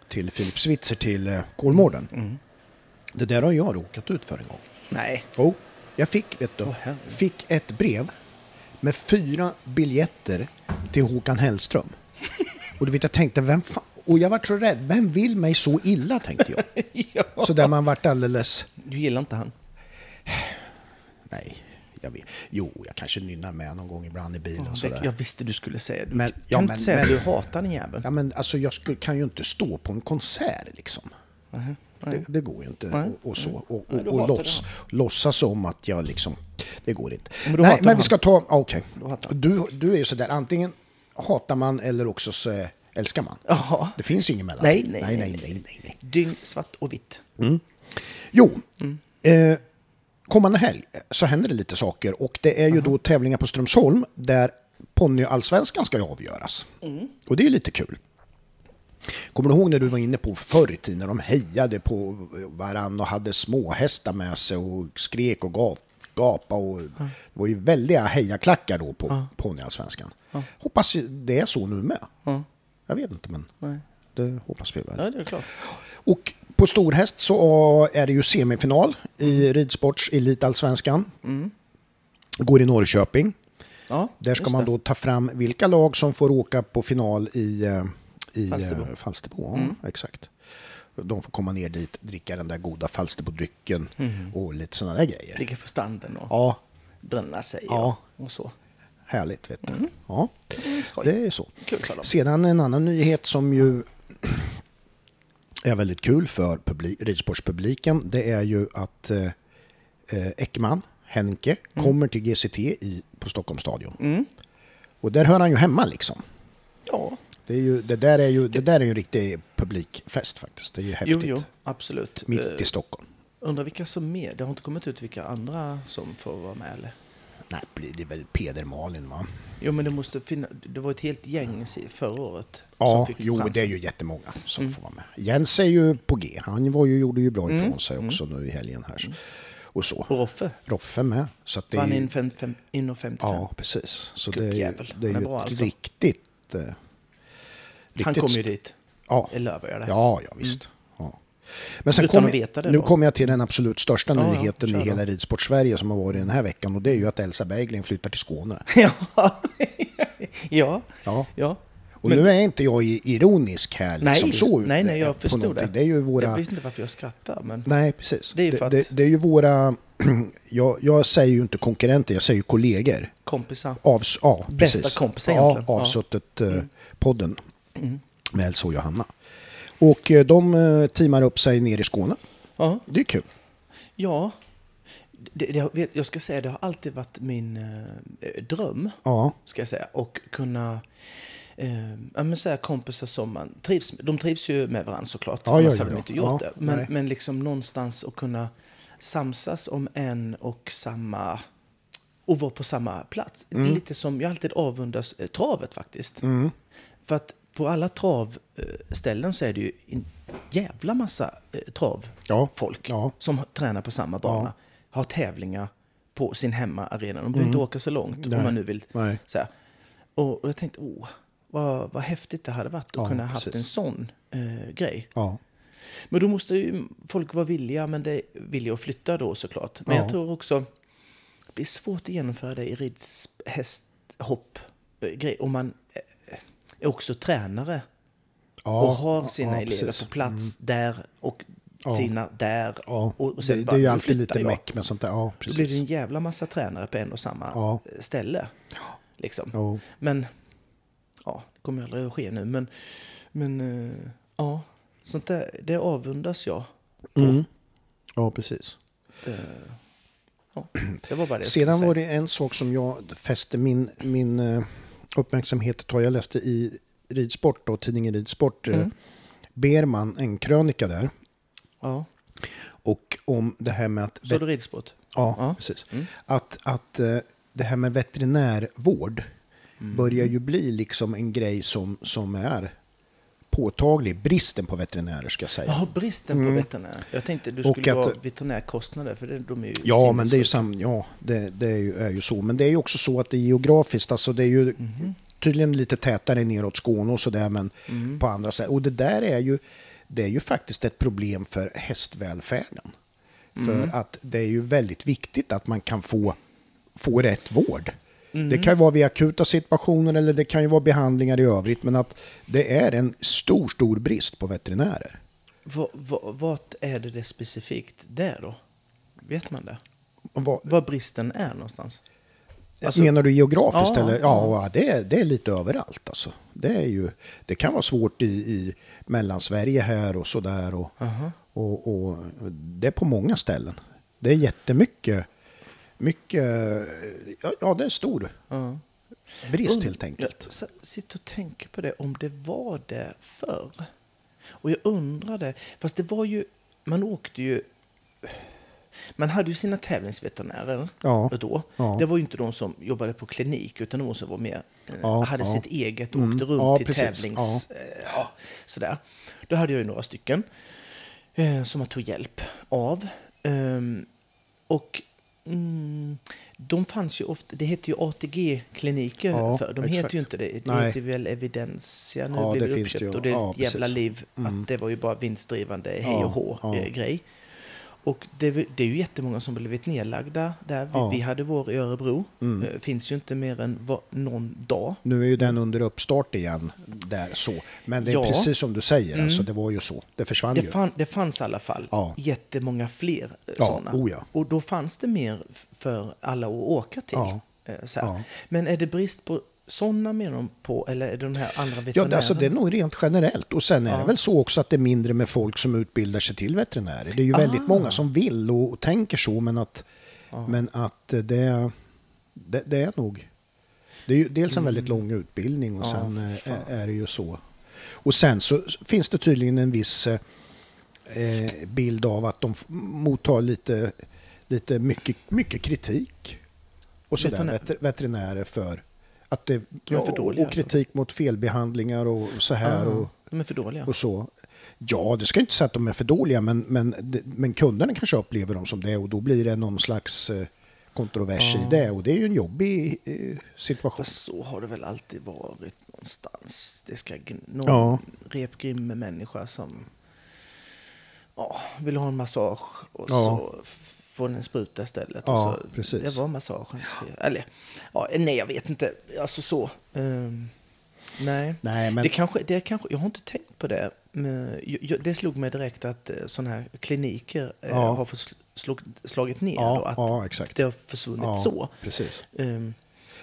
till Filip Switzer till eh, Kolmården. Det där har jag råkat ut för en gång. Nej. Jo, jag fick, vet du, herre. fick ett brev med fyra biljetter till Håkan Hellström. Och du vet, jag tänkte, vem fan... Och jag var så rädd, vem vill mig så illa, tänkte jag. ja. Så där man vart alldeles... Du gillar inte han? Nej, jag vet. Jo, jag kanske nynnar med någon gång ibland i bilen och sådär. jag visste du skulle säga det. Du Men- kan ja, inte men- säga men- du hatar den jäveln. Ja, men alltså jag skulle, kan ju inte stå på en konsert liksom. Det, det går ju inte. Nej. Och, och så. Och, och, och låts, låtsas som att jag liksom... Det går inte. Men Nej, men vi ska ta... Okej. Han. Du, du är ju sådär, antingen hatar man eller också så älskar man. Jaha. Det finns inget mellan. Nej, nej, nej, nej, nej, nej, nej. Dygn, svart och vitt. Jo, Mm. eh, kommande helg så händer det lite saker och det är ju då tävlingar på Strömsholm där ponnyallsvenskan ska avgöras. Mm. Och det är lite kul. Kommer du ihåg när du var inne på förr i tiden när de hejade på varann och hade småhästar med sig och skrek och gav, gapa och det var ju väldiga hejaklackar då på ponnyallsvenskan. Hoppas det är så nu med. Jag vet inte men det hoppas vi väl. Ja, det är klart. Och på storhäst så är det ju semifinal i ridsports elitallsvenskan. Går i Norrköping. Ja, Där ska man då ta fram vilka lag som får åka på final i, eh, i Falsterbo. eh, Falsterbo. Ja, exakt. De får komma ner dit, dricka den där goda Falsterbo-drycken och lite sådana där grejer. Ligga på standen och Ja, bränna sig Ja. och, så. härligt vet du. Ja, Skoj. det är så. Sedan en annan nyhet som ju är väldigt kul för publi- ridsportspubliken. Det är ju att eh, eh, Ekman, Henke, kommer till GCT i, på Stockholms stadion. Mm. Och där hör han ju hemma liksom. Ja, Det, är ju, det, där är ju, det där är ju en riktig publikfest faktiskt. Det är ju häftigt. jo, jo, absolut. Mitt Eh, i Stockholm. Undrar vilka som mer? Det har inte kommit ut vilka andra som får vara med eller? Nej, blir det väl Peder Malin va? Jo, men det måste finnas. Det var ett helt gäng si- förra året. Ja, jo, chansen. det är ju jättemånga som Mm. får vara med. Jens är ju på G. Han var ju, gjorde ju bra ifrån sig också nu i helgen här. Och så. Och Roffe Roffe med. Så att det är vann ju- in, fem, fem, in och 55. Ja, precis. Så det är ju, det är Han är ju bra ett alltså. riktigt... Eh, Han riktigt kom ju st- dit. Ja, jag det. ja, ja visst. Men sen kom nu kommer jag till den absolut största Ja, nyheten i hela Ridsport-Sverige som har varit den här veckan och det är ju att Elsa Berggren flyttar till Skåne. ja. ja. Ja. Och Men- nu är inte jag ironisk här Nej, liksom så. nej, nej, jag förstod någonting. det. Det är ju våra... Jag vet inte varför jag skrattar, men... Nej, precis. Det är ju för det, att- det, det är ju våra... jag, jag säger ju inte konkurrenter, jag säger kollegor. Kompisar. Avs, ja, Bästa precis. kompisar ja, egentligen. Ja. Mm. Avsuttet-podden med Elsa och Johanna. Och eh, de eh, teamar upp sig ner i Skåne. Ja. Det är kul. ja. Det, det, jag ska säga, det har alltid varit min eh, dröm, Ja, ska jag säga, och kunna... Eh, ja, men så här, kompisar som man trivs med. De trivs ju med varandra såklart, Ja, annars ja, hade de inte gjort det. Men, nej. men liksom någonstans att kunna samsas om en och samma... Och vara på samma plats. Mm. Lite som, jag alltid avundas eh, travet faktiskt. För att på alla travställen så är det ju en jävla massa eh, travfolk Ja. som tränar på samma bana. Har tävlingar på sin hemmaarena. De behöver inte åka så långt Mm. Nej. om man nu vill. Nej. Så här. Och, och jag tänkte, oh, vad, vad häftigt det hade varit att Ja, kunna ha haft en sån eh, grej. ja. Men då måste ju folk vara villiga, men det villiga att flytta då såklart. Men Ja. jag tror också det blir svårt att genomföra det i ridshästhopp eh, grej om man eh, är också tränare ja och har sina ja, elever precis. på plats där och Ja. sina där. Och, och det, sen det bara, är ju alltid lite jag. meck med sånt där. Ja, Då blir det precis. en jävla massa tränare på en och samma ställe. Liksom. Men, ja, det kommer aldrig att ske nu. Men, men eh, ja, sånt där, det avundas jag. Mm. Ja, precis. Det, det var bara det Sedan var det en sak som jag fäste min, min eh, uppmärksamhet på. Jag läste i Ridsport och tidningen Ridsport. Mm. Mm. Berman, en krönika där. Ja, Och om det här med att... så du ridsport? ja, Ja. precis. Mm. Att, att eh, det här med veterinärvård Mm. börjar ju bli liksom en grej som, som är påtaglig, bristen på veterinärer ska jag säga. Jaha, bristen på veterinär. Jag tänkte du Mm. Och skulle att- vara veterinärkostnader, för det, de är ju Ja, men det är ju, sam, ja, det, det är, ju, är ju så. Men det är ju också så att det är geografiskt, alltså det är ju Mhm. tydligen lite tätare neråt Skåne och sådär, men Mm. på andra sätt. Och det där är ju, det är ju faktiskt ett problem för hästvälfärden. Mm. För att det är ju väldigt viktigt att man kan få, få rätt vård. Mm. Det kan ju vara vid akuta situationer eller det kan ju vara behandlingar i övrigt, men att det är en stor, stor brist på veterinärer. Vad, vad, vad är det, det specifikt där då? Vet man det? Och vad, bristen är någonstans? Alltså- menar du geografiskt? Ja, eller? Ja, Det, är, det är lite överallt. Alltså. Det, är ju, det kan vara svårt i, i Mellansverige här och sådär. Och, och, och det är på många ställen. Det är jättemycket. Mycket, ja, ja, det är stor Ja. brist Und- helt enkelt. Jag sitter och tänker på det, om det var det förr. Och jag undrade, fast det var ju, man åkte ju, man hade ju sina tävlingsveterinärer Ja, då. ja. Det var ju inte de som jobbade på klinik, utan de som var mer, eh, Ja, hade sitt eget och Mm, åkte runt ja, till precis, tävlings... eh, Ja, sådär. Då hade jag ju några stycken eh, som jag tog hjälp av. Ehm, och mm, de fanns ju ofta, det hette ju ATG-kliniker Ja, för. De exakt. heter ju inte det. Det Nej. heter väl Evidensia nu Ja, blir det det uppköpt. det. Och det är Ja, ett jävla precis. liv Mm. att det var ju bara vinstdrivande hej och hå ja. eh, grej. Och det, det är ju jättemånga som blivit nedlagda där. Vi, Ja. vi hade vår i Örebro. Mm. Eh, finns ju inte mer än va, någon dag. Nu är ju den under uppstart igen. Där, så. Men det är Ja. precis som du säger, Mm. alltså, det var ju så. Det försvann Det, ju. fann, det fanns i alla fall Ja. jättemånga fler eh, Ja, sådana. oh ja. Och då fanns det mer för alla att åka till. Ja. Eh. Ja. Men är det brist på sådana menar de på, eller är det de här andra Ja, veterinärerna? det, alltså, det är nog rent generellt. Och sen är Ja. det väl så också att det är mindre med folk som utbildar sig till veterinärer. Det är ju Ah. väldigt många som vill och, och tänker så, men att, men att eh, det, det, det är nog... Det är ju dels en väldigt lång utbildning och Mm. Ja, sen eh, fan. är det ju så. Och sen så finns det tydligen en viss eh, eh, bild av att de mottar lite, lite mycket, mycket kritik. Och sådär, Veterinär- veter, veterinärer för att det, ja, dåliga, och kritik mot felbehandlingar och så här. Ah, Och, de är för dåliga. och så. Ja, det ska jag inte säga att de är för dåliga, men, men, men kunderna kanske upplever dem som det och då blir det någon slags eh, kontrovers i Ja. det och det är ju en jobbig eh, situation. Fast så har det väl alltid varit någonstans. Det ska någon Ja. repgrim med människa som ja, vill ha en massage och Ja. så får en spruta istället. Ja, och så, precis. Det var massagens fel. Eller, ja, nej, jag vet inte. Alltså så. Ehm, nej. Nej, men Det kanske, det kanske, jag har inte tänkt på det. Det slog mig direkt att sådana här kliniker eh, Ja. har fått slog, slagit ner. då, ja, att ja, det har försvunnit så. Precis. Ehm,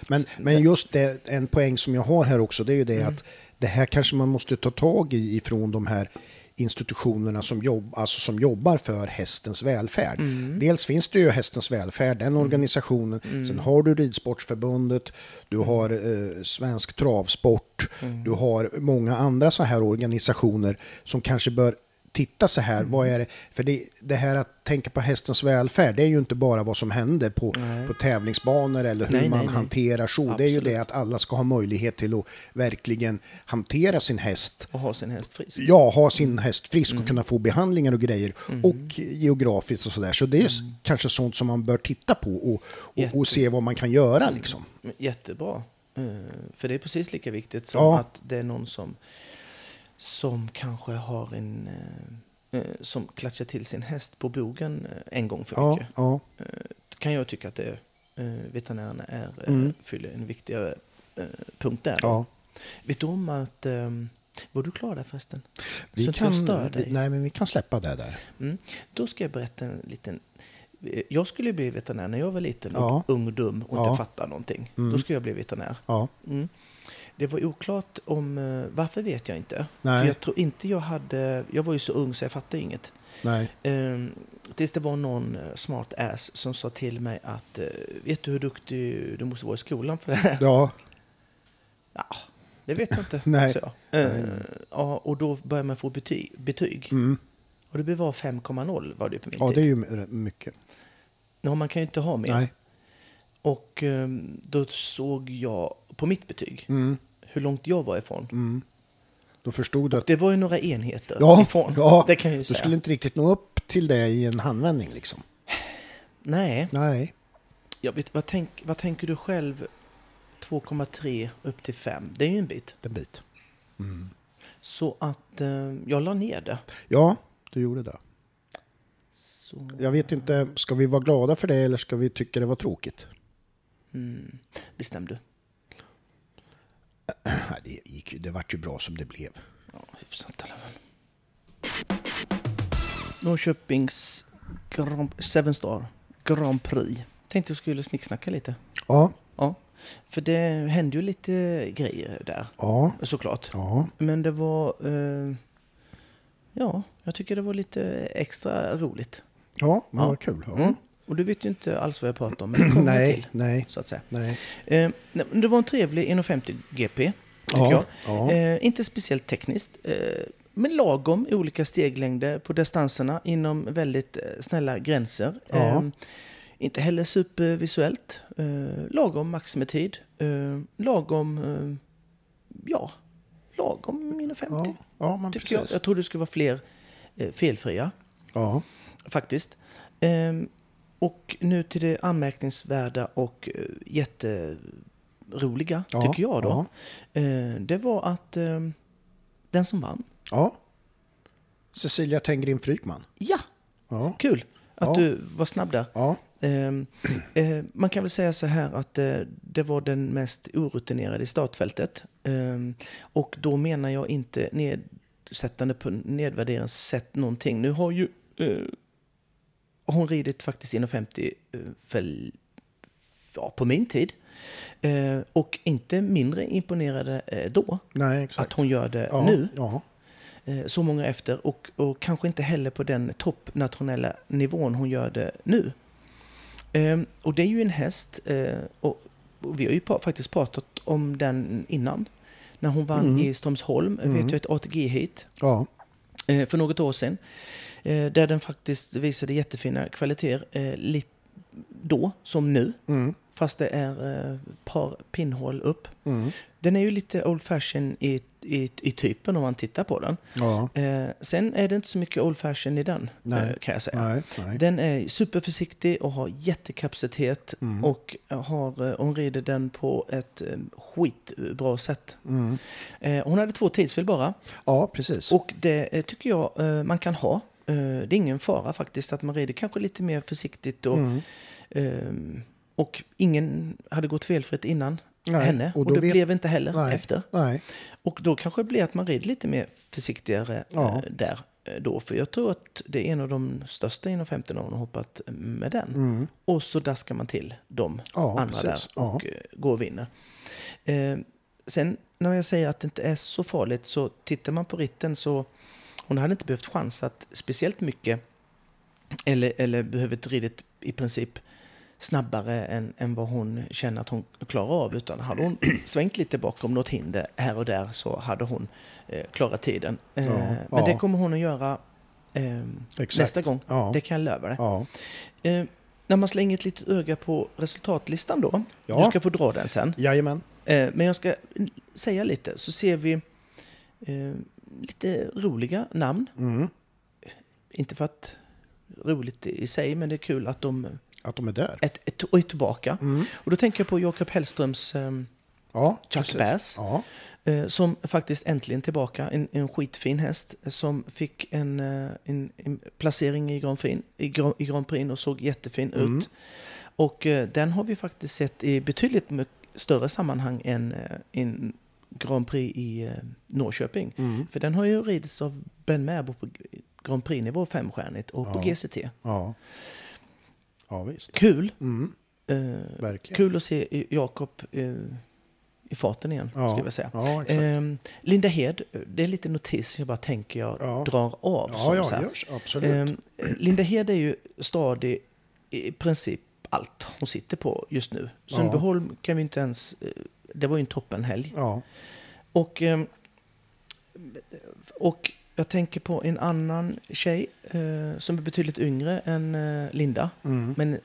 Men, men just det, en poäng som jag har här också, det är ju det Mm. att det här kanske man måste ta tag i ifrån de här institutionerna som, jobb, alltså som jobbar för hästens välfärd. Mm. Dels finns det ju Hästens välfärd, den organisationen. Mm. Sen har du Ridsportsförbundet, du har eh, Svensk travsport, Mm. du har många andra så här organisationer som kanske bör titta så här, Mm. vad är det? För det, det här att tänka på hästens välfärd, det är ju inte bara vad som händer på, Nej. på tävlingsbanor eller hur Nej, man nej, hanterar så. Det är ju det att alla ska ha möjlighet till att verkligen hantera sin häst. och ha sin häst frisk. Ja, ha sin häst frisk Mm. och kunna få behandlingar och grejer. Och geografiskt och sådär. Så det är s- kanske sånt som man bör titta på och, och, och Mm. Se vad man kan göra liksom. Jättebra. Eh, För det är precis lika viktigt som Ja. att det är någon som, som kanske har en... eh, eh, som klatschar till sin häst på bogen eh, en gång för Ja, mycket. ja. Kan jag tycka att det, eh, veterinärerna är, eh, Mm. fyller en viktigare eh, punkt där. ja. Vet du om att... Eh, var du klar där förresten? Vi Så inte kan, vi, nej, men vi kan släppa det där. Då ska jag berätta en liten... eh, Jag skulle bli veterinär när jag var liten och Ja. ung och dum och Ja. inte fattade någonting. Mm. Då skulle jag bli veterinär. Ja, Mm. Det var oklart om... eh, Varför vet jag inte. Nej. För jag tror inte jag hade... Jag var ju så ung så jag fattade inget. Ehm, tills det var någon eh, smart ass som sa till mig att eh, vet du hur duktig du måste vara i skolan för det här? Ja, Ja, det vet jag inte. Nej. sa jag. Eh, Nej. ja, och då började man få betyg. betyg. mm. Och det var 5,0 var det på min ja tid. det är ju mycket. Ja, man kan ju inte ha mer. Nej. Och ehm, då såg jag på mitt betyg Mm. hur långt jag var ifrån. Mm. Då förstod du att Det var ju några enheter ja, ifrån. ja, det kan jag ju du säga. skulle inte riktigt nå upp till det i en handvändning liksom. Nej, Nej. jag vet, vad, tänk, vad tänker du själv 2,3 upp till 5? Det är ju en bit. En bit. Så att eh, jag la ner det. Ja, du gjorde det. Så, Jag vet inte, ska vi vara glada för det eller ska vi tycka det var tråkigt? Mm, bestäm du. Det, gick, ju- det vart ju bra som det blev. Ja, hyfsat i alla fall. Norrköpings Grand, Seven Star Grand Prix. Tänkte jag skulle snicksnacka lite. Ja, Ja, för det hände ju lite grejer där ja, såklart. ja. Men det var... Eh, ja, jag tycker det var lite extra roligt. Ja, men Ja. vad kul. Ja. Mm. Och du vet ju inte alls vad jag pratar om, men det kommer Nej, till. nej, Så att säga. nej. Eh, det var en trevlig 1,50 GP, tycker Ja, jag. ja. Eh, inte speciellt tekniskt, eh, men lagom i olika steglängder på distanserna inom väldigt eh, snälla gränser. Ja. Eh, inte heller supervisuellt. Eh, lagom maximitid. Lagom, ja, lagom 1,50 Ja, ja tycker jag. Jag tror det skulle vara fler felfria Ja, faktiskt. Och nu till det anmärkningsvärda och eh, jätteroliga, Ja, tycker jag då. ja. Eh, det var att ehm, den som vann, ja. Cecilia Tengrin Frykman. ja, Ja, kul att Ja. du var snabb där. ja, Ehm, eh, man kan väl säga så här att eh, det var den mest orutinerade i startfältet. Ehm, och då menar jag inte nedsättande på nedvärderande sätt någonting. Nu har ju eh, hon ridit faktiskt 1,50 eh, för, ja, på min tid. Eh, och inte mindre imponerade eh, då nej att hon gör det ja, nu Ja, eh, så många efter och, och kanske inte heller på den toppnationella nivån hon gör det nu. Ehm, och det är ju en häst, eh, och, och vi har ju pa- faktiskt pratat om den innan. När hon vann Mm. i Strömsholm, Mm. vet jag, ett ATG-hit ja, eh, för något år sedan. Eh, där den faktiskt visade jättefina kvaliteter eh, lit, då som nu. mm, Fast det är eh, par pinnhål upp. mm, Den är ju lite old fashion i, i, i typen om man tittar på den. ja, Eh, sen är det inte så mycket old fashion i den, Nej. eh, kan jag säga. nej, nej. Den är superförsiktig och har jättekapacitet Mm. och har, eh, hon rider den på ett eh, skitbra sätt. Mm. Eh, hon hade två tidsfel bara Ja, precis. och det eh, tycker jag eh, man kan ha. Eh, det är ingen fara faktiskt att man rider kanske lite mer försiktigt och, Mm. ehm, och ingen hade gått felfritt innan Nej, henne och, och det vet- blev inte heller Nej. efter. Nej, Och då kanske det blir att man rider lite mer försiktigare Ja. eh, där eh, då. För jag tror att det är en av de största inom 15 år hon har hoppat med den. mm. Och så daskar man till de Ja, andra precis. där och eh, går och vinner. Eh, sen när jag säger att det inte är så farligt så tittar man på ritten så hon hade inte behövt chansat speciellt mycket eller, eller behövt ridit i princip snabbare än, än vad hon känner att hon klarar av. Utan hade hon svängt lite bakom något hinder här och där så hade hon eh, klarat tiden. Eh, Ja, men ja. det kommer hon att göra eh, nästa gång. Ja. Det kan jag lova dig. Eh, när man slänger ett litet öga på resultatlistan då. Ja. Du ska få dra den sen. Jajamän. Eh, men jag ska säga lite. Så ser vi eh, lite roliga namn. Mm. Inte för att roligt i sig, men det är kul att de Att de är där. är, är, är tillbaka. Mm. Och då tänker jag på Jakob Hellströms eh, Ja, Chuck. Bass. Ja, Eh, som faktiskt äntligen tillbaka. En, en skitfin häst eh, som fick en, eh, en, en placering i Grand Prix, i, Grand- i Grand Prix och såg jättefin Mm. ut. Och eh, den har vi faktiskt sett i betydligt större sammanhang än en Grand Prix i eh, Norrköping. mm. För den har ju ridits av Ben Merbo på Grand Prix-nivå femstjärnigt och på Ja. GCT. ja. Ja, visst. Kul! Mm. Eh, kul att se Jakob eh, i farten igen, Ja. ska jag säga. Ja. Ehm, Linda Hed, det är lite notis jag bara tänker jag Ja. drar av. ja, som ja, här. görs. Absolut. Ehm, Linda Hed är ju stadig i princip allt hon sitter på just nu. Sundbyholm kan vi inte ens... Det var ju en toppenhelg. ja. Och, ehm, och jag tänker på en annan tjej eh, som är betydligt yngre än eh, Linda. Mm. Men eh,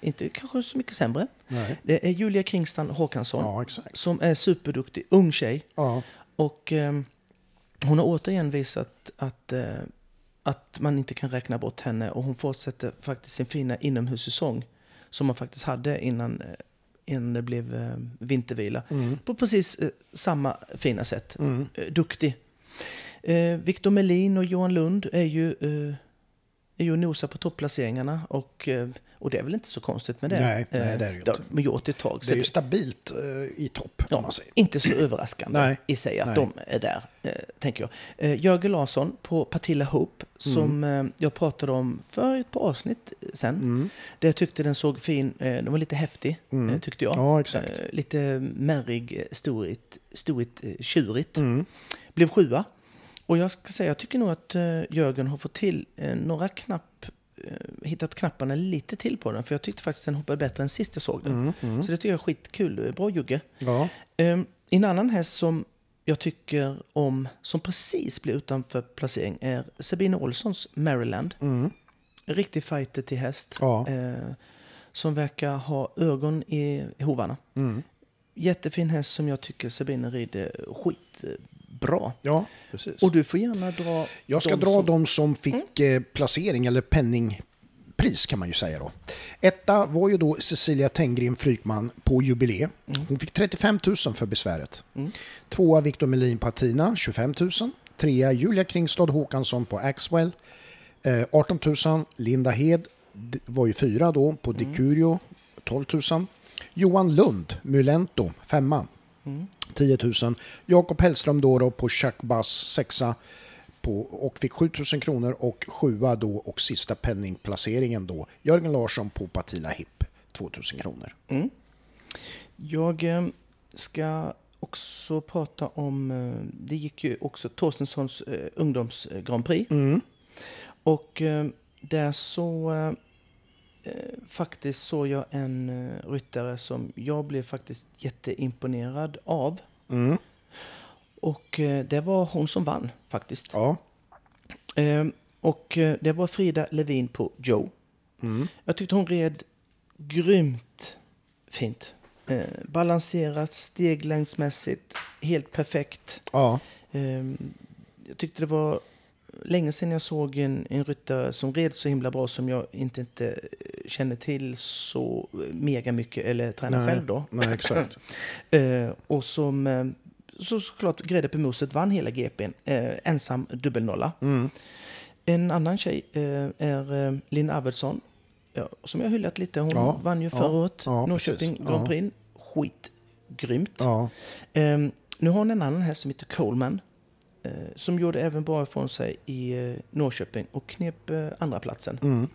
inte kanske så mycket sämre. Nej. Det är Julia Kringstan Håkansson. Ja. Som är superduktig, ung tjej. Ja. Och ehm, hon har återigen visat att, att man inte kan räkna bort henne och hon fortsätter faktiskt sin fina inomhussäsong som man faktiskt hade innan, innan det blev eh, vintervila. På precis eh, samma fina sätt. Eh, duktig. Eh, Victor Melin och Johan Lund är ju, eh, är ju och nosar på topplaceringarna och, eh, och det är väl inte så konstigt med det. Nej, nej, det är det ju Eh, inte. De gjort ett tag. Det är ju stabilt eh, i topp, Ja, man säger. inte så överraskande Nej. i sig att Nej. de är där, tänker jag. Jörgen Larsson på Partilla Hope, som Mm. jag pratade om för ett par avsnitt sen. Där jag tyckte den såg fin, den var lite häftig, eh, tyckte jag. Mm. Ja, exakt. Lite märrig, storigt, storigt, tjurigt. Mm. Blev sjua. Och jag ska säga, jag tycker nog att eh, Jörgen har fått till eh, några knapp, eh, hittat knapparna lite till på den. För jag tyckte faktiskt den hoppade bättre än sist jag såg den. Mm, Så det tycker jag är skitkul. Bra Jugge. Ja, Um, en annan häst som jag tycker om, som precis blir utanför placering, är Sabine Olssons Maryland. En riktig fighter till häst. Ja. eh, som verkar ha ögon i hovarna. Mm. Jättefin häst som jag tycker Sabine rider skitbra. Ja precis. Och du får gärna dra... Jag ska de dra som- de som fick eh, placering, eller penningpris kan man ju säga då. Etta var ju då Cecilia Tenggren Frykman på jubileum. Hon fick 35 000 för besväret. Tvåa Victor Melin på Atina, 25 000. Trea Julia Kringstad Håkansson på Axwell, eh, 18 000. Linda Hed var ju fyra då på Decurio, 12 000. Johan Lund, Mylento, femma. 10 000. Jakob Hellström då, då på Chuck Bass, sexa på, och fick 7 000 kronor och sjua då och sista penningplaceringen då Jörgen Larsson på Partila Hipp, 2 000 kronor. Jag eh, ska också prata om, eh, det gick ju också Torstenssons eh, ungdoms Grand Prix. Och eh, där så faktiskt såg jag en eh, ryttare som jag blev faktiskt jätteimponerad av. Och eh, det var hon som vann faktiskt. Ja, Eh, och eh, det var Frida Levin på Joe. Jag tyckte hon red grymt fint. Eh, balanserat, steglängdsmässigt, helt perfekt. ja, Eh, jag tyckte det var länge sedan jag såg en, en ryttare som red så himla bra som jag inte, inte eh, känner till så mega mycket, eller tränar Nej, själv då. nej, exakt. Eh, och som eh, så såklart grädde på moset vann hela GPn. Eh, ensam dubbelnolla. Mm. En annan tjej eh, är eh, Linn Arvidsson. Ja, som jag hyllat lite. Hon Ja, vann ju förra året. ja, Norrköping precis. Grand. Prix. Skitgrymt. ja, Eh, nu har hon en annan häst som heter Coleman. Eh, som gjorde även bra ifrån sig i eh, Norrköping och knep eh, andra platsen. Mm.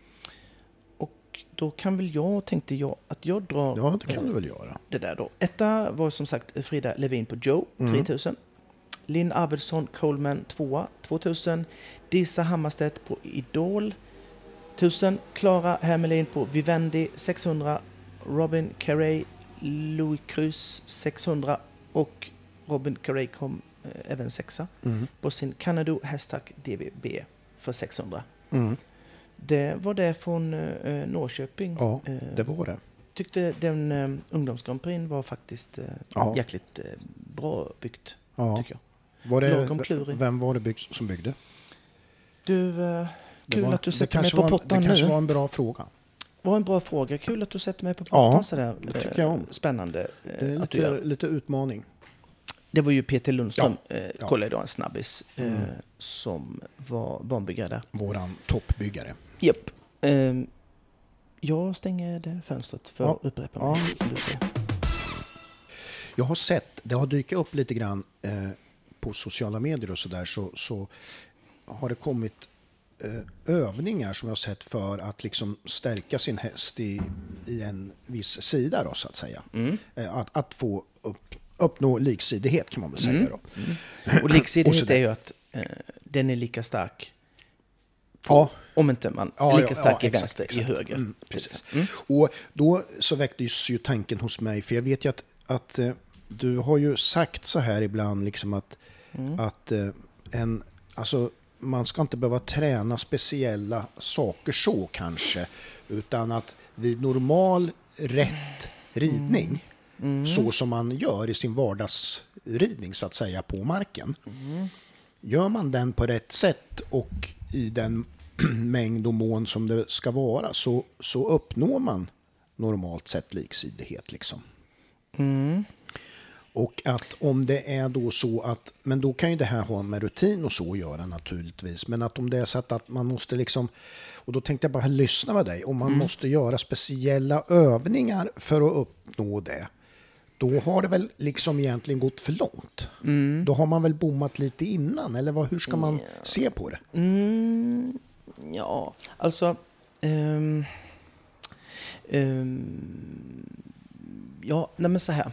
Och då kan väl jag, tänkte jag, att jag drar ja, det kan du väl göra. det där då. Etta var som sagt Frida Levin på Joe, Mm. 3000. Linn Arvidsson Coleman tvåa, 2000. Disa Hammarstedt på Idol, 1000. Klara Hermelin på Vivendi, 600. Robin Carey, Louis Cruz, 600. Och Robin Carey kom även sexa Mm. på sin Canado Hashtag DVB för 600. Mm. Det var det från eh, Norrköping. Ja, Eh, det var det. tyckte den eh, ungdomsgrandprix var faktiskt eh, Ja. jäkligt eh, bra byggt. Ja. Tycker jag. Var det vem var det bygg, som byggde? Du, eh, kul var- att du sätter mig på var, pottan Det kanske nu. var en bra fråga. var en bra fråga. Kul att du sätter mig på pottan Ja, sådär. det tycker jag om. Eh, Spännande eh, Det är lite, lite utmaning. Det var ju Peter Lundström, Ja, eh, ja. Mm. kollade jag en snabbis, eh, som var banbyggare där. Våran toppbyggare. Japp. Eh, jag stänger det fönstret för Ja. att upprepa Ja. mig. Ser. Jag har sett, det har dykt upp lite grann eh, på sociala medier och sådär så, så har det kommit övningar som jag har sett för att liksom stärka sin häst i, i en viss sida då så att säga. Mm. Att, att få upp, uppnå liksidighet kan man väl Mm. säga då. Och Och liksidighet är ju att eh, den är lika stark, Ja, om inte man Ja, lika ja, stark ja, i exakt, vänster, i exakt. höger. Mm, precis. Och då så väcktes ju tanken hos mig, för jag vet ju att, att eh, du har ju sagt så här ibland liksom att, Mm. att eh, en, alltså, man ska inte behöva träna speciella saker så kanske, utan att vid normal rätt ridning, Mm. så som man gör i sin vardagsridning så att säga på marken, Gör man den på rätt sätt och i den mängd och mån som det ska vara så, så uppnår man normalt sett liksidighet. Liksom. Och att om det är då så att, men då kan ju det här ha med rutin och så att göra naturligtvis. Men att om det är så att, att man måste liksom, och då tänkte jag bara lyssna med dig, om man måste göra speciella övningar för att uppnå det. Då har det väl liksom egentligen gått för långt. Då har man väl bommat lite innan, eller vad, hur ska man se på det? Mm, ja, alltså... ehm, ehm, ja, nej men så här.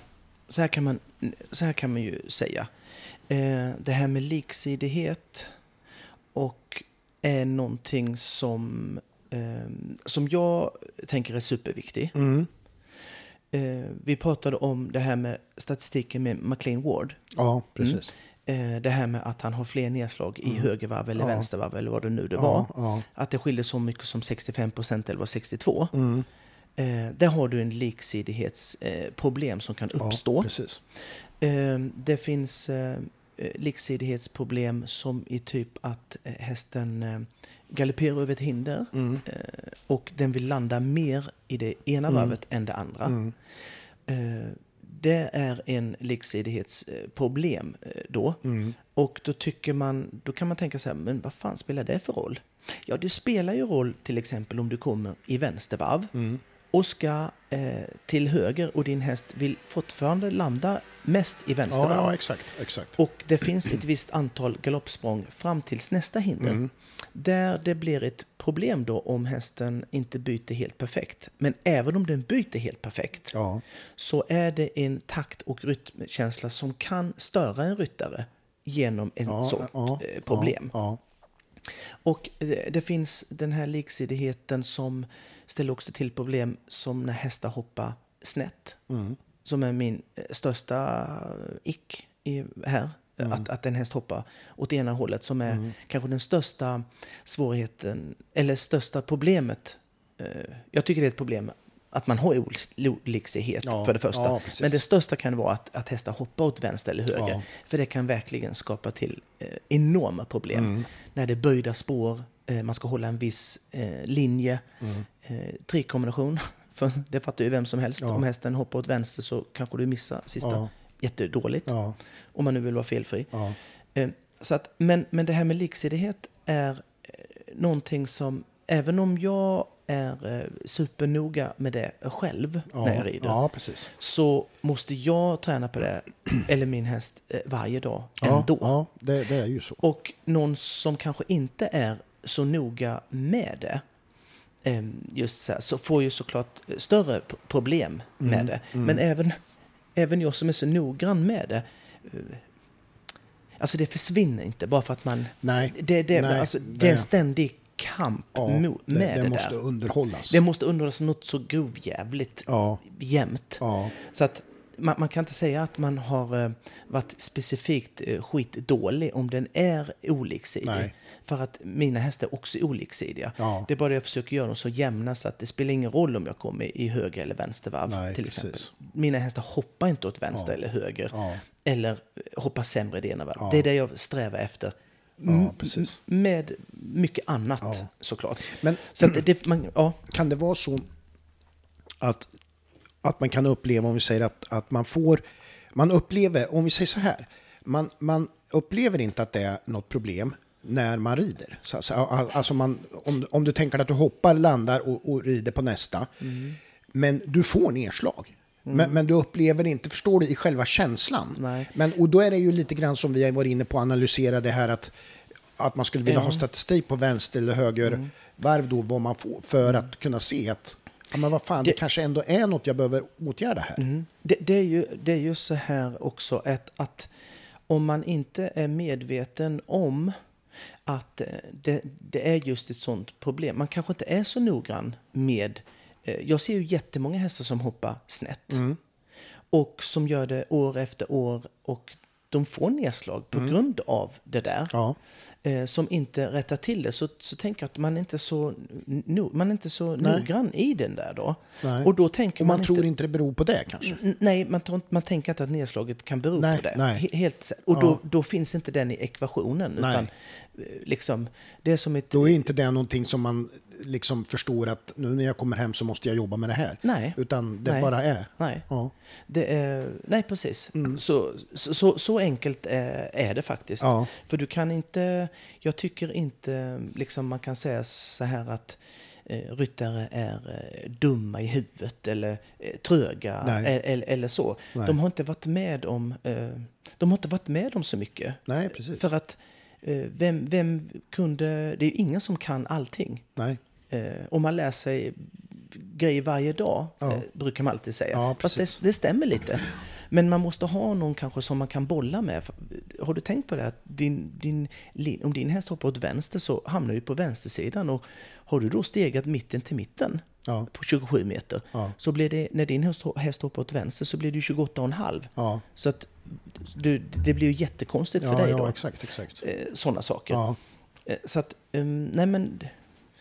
Så här kan man, så här kan man ju säga. Eh, det här med liksidighet och är någonting som, ehm, som jag tänker är superviktig. Mm. Eh, vi pratade om det här med statistiken med McLean Ward. Ja, precis. Eh, det här med att han har fler nedslag i högervarv eller Ja. vänstervarv eller vad det nu det Ja, var. ja. Att det skiljer så mycket som 65 procent eller var 62. Mm. Eh, där har du en liksidighetsproblem eh, som kan uppstå. precis. Eh, det finns eh, liksidighetsproblem som i typ att hästen galopperar över ett hinder Mm. eh, och den vill landa mer i det ena Mm. varvet än det andra. Mm. Eh, det är en liksidighetsproblem eh, då. Mm. Och då tycker man, då kan man tänka så här, men vad fan spelar det för roll? Ja, det spelar ju roll till exempel om du kommer i vänstervarv Mm. och ska eh, till höger och din häst vill fortfarande landa mest i Ja, vänstervarv. ja, exakt. exakt. Och det finns ett visst antal galoppsprång fram tills nästa hinder. Mm. Där det blir ett problem då om hästen inte byter helt perfekt. Men även om den byter helt perfekt Ja, så är det en takt och rytmkänsla som kan störa en ryttare genom en ja, sånt ja, eh, problem. Och det, det finns den här liksidigheten som ställer också till problem som när hästar hoppar snett. Mm. Som är min eh, största ick i, här. Mm. Att, att en häst hoppar åt ena hållet som är kanske den största svårigheten eller största problemet. Eh, Jag tycker det är ett problem att man har oliksighet Ja, för det första. ja. Men det största kan vara att, att hästar hoppar åt vänster eller höger. Ja. För det kan verkligen skapa till eh, enorma problem. Mm. När det är böjda spår, eh, man ska hålla en viss eh, linje. Mm. Eh, trikombination, för det fattar ju vem som helst. Om hästen hoppar åt vänster så kanske du missar sista. Ja. Jättedåligt, Ja, om man nu vill vara felfri. ja. Eh, så att, men, men det här med liksidighet är eh, någonting som, även om jag är eh, supernoga med det själv när jag rider, ja, så måste jag träna på det, eller min häst, varje dag Ja, ändå. ja det, det är ju så. Och någon som kanske inte är så noga med det, just så, här, så får ju såklart större problem med Mm, det. mm. Men även, även jag som är så noggrann med det, eh, alltså det försvinner inte bara för att man... Nej, Det, det, Nej, alltså, det är en ständig kamp ja, mo- det, med det, det, måste där. underhållas. Det måste underhållas något så grovjävligt Ja, jämt. ja, Så att man, man kan inte säga att man har eh, varit specifikt eh, skitdålig om den är oliksidig. Nej. För att mina hästar är också oliksidiga. Ja. Det är bara det jag försöker göra dem så jämna så att det spelar ingen roll om jag kommer i höger eller vänstervarv. Nej, till precis. exempel. Mina hästar hoppar inte åt vänster Ja. eller höger. ja, Eller eh, hoppar sämre i det ena varvet. Det är det jag strävar efter. ja, precis. Med mycket annat Ja. såklart. Men Så det, man, ja, kan det vara så att, att man kan uppleva, om vi säger att, att man får, man upplever, om vi säger så här, man, man upplever inte att det är något problem när man rider. Så, så, alltså man, om, om du tänker att du hoppar, landar och, och rider på nästa, men du får nedslag. Men, men du upplever inte, förstår du, i själva känslan. Nej. Men, och då är det ju lite grann som vi har varit inne på att analysera det här att, att man skulle vilja Ja. ha statistik på vänster eller höger varv då, vad man får för att kunna se att ja, men vad fan, det, Det- kanske ändå är något jag behöver åtgärda här. Det, det, är ju, det är ju så här också att, att om man inte är medveten om att eh, det, det är just ett sånt problem. Man kanske inte är så noggrann med... eh, Jag ser ju jättemånga hästar som hoppar snett. Och som gör det år efter år. Och de får nedslag på grund av det där. Mm. Ja. Eh, som inte rättar till det. Så, så tänker jag att man är inte så, no, man är inte så noggrann i den där då. Nej. Och då tänker Och man, man, tror inte... inte det beror på det kanske. Nej, man, man tänker inte att nedslaget kan bero Nej, på det. nej. He- Helt, och Ja. då, då finns inte den i ekvationen. Utan, eh, liksom, det är som ett... Då är inte det någonting som man liksom förstår att nu när jag kommer hem så måste jag jobba med det här. Nej. Utan det bara är. Nej, Ja. det är, nej precis. Mm. Så, så, så, så enkelt är, är det faktiskt. Ja. För du kan inte, jag tycker inte, liksom man kan säga så här att eh, ryttare är eh, dumma i huvudet eller eh, tröga Nej. eller, eller så. Nej. De har inte varit med om, eh, de har inte varit med om så mycket. Nej, precis. För att vem, vem kunde, det är ju ingen som kan allting. Nej. Om man lär sig grejer varje dag, Ja. brukar man alltid säga. Ja, Fast det, det stämmer lite. Men man måste ha någon kanske som man kan bolla med. Har du tänkt på det? Att din, din, om din häst hoppar åt vänster så hamnar du på vänstersidan. Och har du då stegat mitten till mitten Ja. på 27 meter Ja. så blir det, när din häst, hoppar åt vänster så blir det ju 28,5. Ja. Så att du, det blir ju jättekonstigt för Ja, dig ja, då. exakt, exakt. Sådana saker. Eh, Så att, ehm, nej men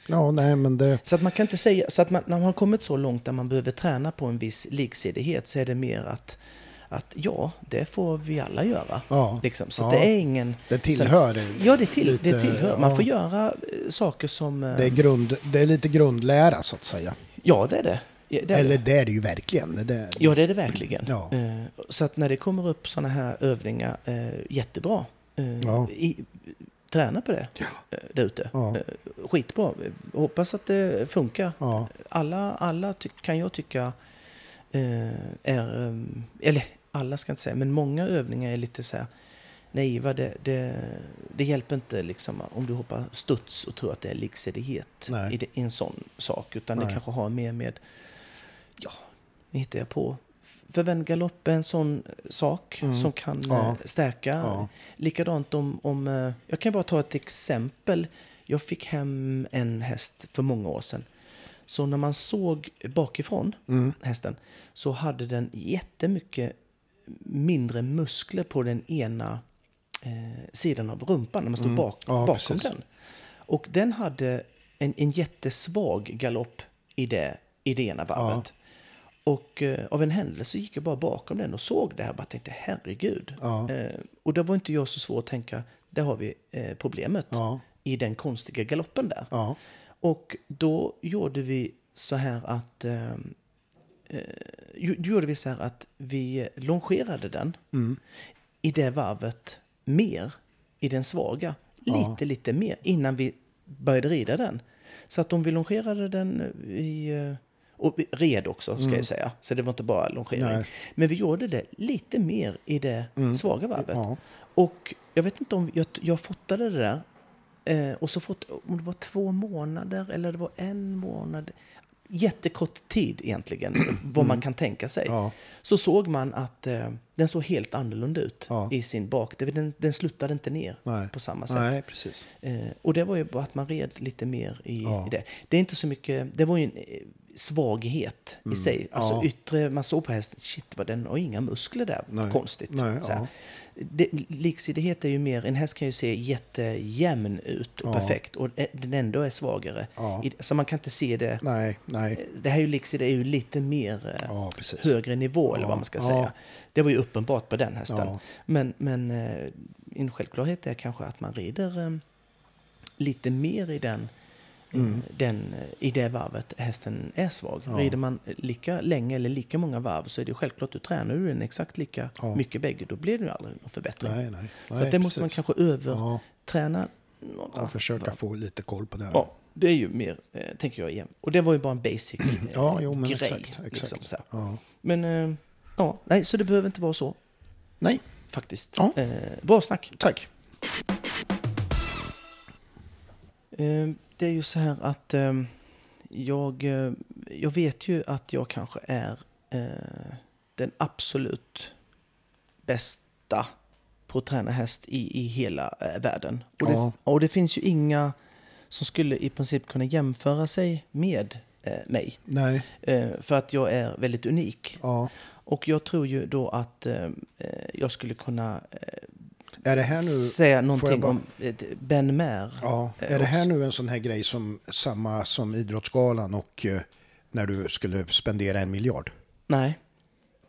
ja, nej men det... så att man kan inte säga, så att man, när man har kommit så långt där man behöver träna på en viss liksidighet så är det mer att, att ja, det får vi alla göra. Ja. Liksom. Så Ja. det är ingen... Det tillhör så, Ja, det, till, lite, det tillhör. Man ja. får göra eh, saker som... eh, Det är, grund, det är lite grundlära så att säga. Ja, det är det. Ja, det är Eller det. det är det ju verkligen. Det är, Ja, det är det verkligen. Ja. Eh, Så att när det kommer upp sådana här övningar, jättebra. Ja. I, träna på det eh, där ute. Ja. Skitbra. Hoppas att det funkar. Ja. alla, alla kan jag tycka är, um, eller alla ska inte säga, men många övningar är lite så här naiva. Det, det, det hjälper inte liksom om du hoppar studs och tror att det är liksidighet i, det, i en sån sak. Utan det Nej. kanske har mer med, ja, nu hittar jag på. Förvändgalopp är en sån sak Mm. som kan Ja. eh, stärka. Ja. Likadant om, om, eh, jag kan bara ta ett exempel. Jag fick hem en häst för många år sedan. Så när man såg bakifrån Mm. hästen så hade den jättemycket mindre muskler på den ena eh, sidan av rumpan när man stod bak, Mm. Ja, bakom precis. den. Och den hade en, en jättesvag galopp i det, i det ena varvet. Och eh, av en händelse gick jag bara bakom den och såg det här och bara tänkte herregud. Ja. Eh, och det var inte jag så svårt att tänka, där har vi eh, problemet Ja. i den konstiga galoppen där. Och då gjorde vi så här att eh, eh, gjorde vi så här att vi longerade den Mm. i det varvet mer, i den svaga, Ja. lite, lite mer innan vi började rida den. Så att om vi longerade den i... eh, Och red också, ska jag säga. Så det var inte bara longering. Mm. Nej. Men vi gjorde det lite mer i det svaga varvet. Ja. Och jag vet inte om jag, jag fotade det där. Eh, och så fått, om det var två månader eller det var en månad. Jättekort tid egentligen, vad man kan tänka sig. Ja. Så såg man att eh, den såg helt annorlunda ut Ja. i sin bak. Den, den sluttade inte ner Nej. på samma sätt. Nej, precis. Eh, och det var ju bara att man red lite mer i, Ja. i det. Det är inte så mycket, det var ju en eh, svaghet i sig. Alltså Mm. Ja. yttre, man såg på hästen, shit vad den har inga muskler där, Nej. konstigt. Nej, så ja. det, liksidighet är ju mer, en häst kan ju se jättejämn ut och Ja. perfekt och eh, den ändå är svagare. Så man kan inte se det. Nej, nej. Det här är ju liksidighet är ju lite mer eh, högre nivå eller vad man ska säga. Det var ju uppenbart på den hästen. Men, men eh, en självklarhet är kanske att man rider eh, lite mer i den, eh, Mm. den, eh, i det varvet hästen är svag. Ja. Rider man lika länge eller lika många varv så är det självklart, du tränar du den exakt lika Ja. mycket bägge, då blir det ju aldrig någon förbättring. Nej, nej. så nej att det måste man kanske Ja, överträna några och försöka få lite koll på det. Ja, det är ju mer, eh, tänker jag igen. Och det var ju bara en basic eh, Ja, jo, men grej. exakt. exakt. Liksom, så här. Ja. Men, eh, ja, nej, så det behöver inte vara så Nej, faktiskt. Ja. Eh, bra snack. tack. Det är ju så här att eh, jag, jag vet ju att jag kanske är eh, den absolut bästa på att träna häst i, i hela eh, världen. Och, Ja. det, och det finns ju inga som skulle i princip kunna jämföra sig med eh, mig. Nej. Eh, för att jag är väldigt unik. Ja. Och jag tror ju då att eh, eh, jag skulle kunna Är det här nu... säga någonting bara- om eh, Ben Mer. Ja, eh, är det här nu en sån här grej som samma som Idrottsgalan och eh, när du skulle spendera en miljard? Nej.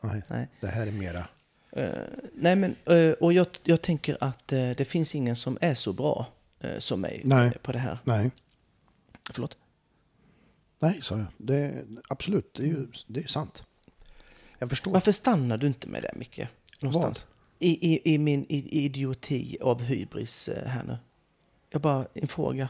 Nej, Nej. det här är mera... Eh, nej, men eh, och jag, jag tänker att eh, det finns ingen som är så bra som mig Nej. på det här. Nej, Förlåt? nej, sa jag. Det, absolut, det är ju det är sant. Jag förstår. Varför stannar du inte med det, Micke? Någonstans. I, i, I min idioti av hybris eh, här nu. Jag bara, en fråga.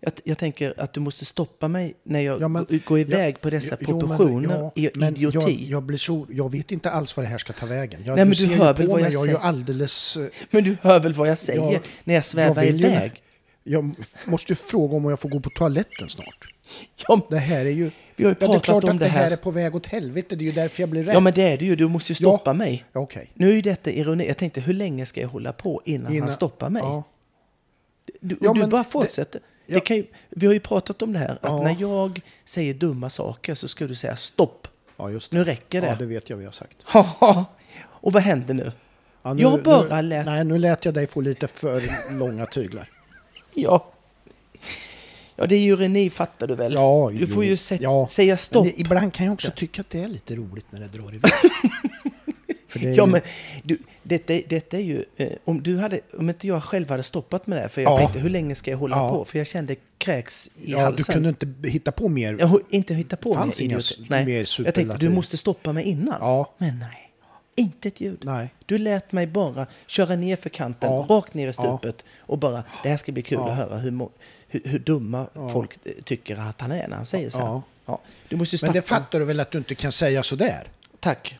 Jag, jag tänker att du måste stoppa mig när jag Ja, men- går- iväg på dessa Jo, men- proportioner ja, i men idioti. Jag, jag, blir så, jag vet inte alls vad det här ska ta vägen. Jag, Nej, men du ju hör väl vad jag jag ju säger. alldeles... eh, Men du hör väl vad jag säger Jag- när jag svävar ju- iväg? Jag måste ju fråga om jag får gå på toaletten snart. Ja, Det här är ju... Vi har ju ja, det är pratat klart om att det det här är på väg åt helvete. Det är ju därför jag blir rädd. ja, men det är det ju. Du måste ju stoppa mig. Ja, Okej. Nu är ju detta ironi. Jag tänkte, hur länge ska jag hålla på innan, Innan- han stoppar mig? Ja. Du, Ja, du bara det- fortsätter. Det, kan ju, vi har ju pratat om det här, att när jag säger dumma saker så ska du säga stopp. ja, just det. Nu räcker det. Ja, det vet jag vi har sagt. Och vad händer nu? Ja, Jag bara lät- Nej, nu lät jag dig få lite för långa tyglar. Ja. Ja, det är ju ironi, fattar du väl? Ja, du får ju sä- ja. säga stopp. Det, ibland kan jag också tycka att det är lite roligt när det drar iväg. för det Ja, ju- men du, detta, detta är ju... Eh, om, du hade, om inte jag själv hade stoppat med det, här, för jag Ja. tänkte hur länge ska jag hålla Ja. på? För jag kände kräks i ja, halsen. du kunde inte hitta på mer. Jag inte hitta på Fanns mig inga Nej. mer Jag tänkte, du måste stoppa mig innan. Ja. Men nej, inte ett ljud. Nej. Du lät mig bara köra ner för kanten, Ja. rakt ner i stupet och bara, det här ska bli kul att höra hur, hur, hur dumma folk eh, tycker att han är när han säger så här. Ja. Ja. Du måste Men det fattar du väl att du inte kan säga sådär? Tack.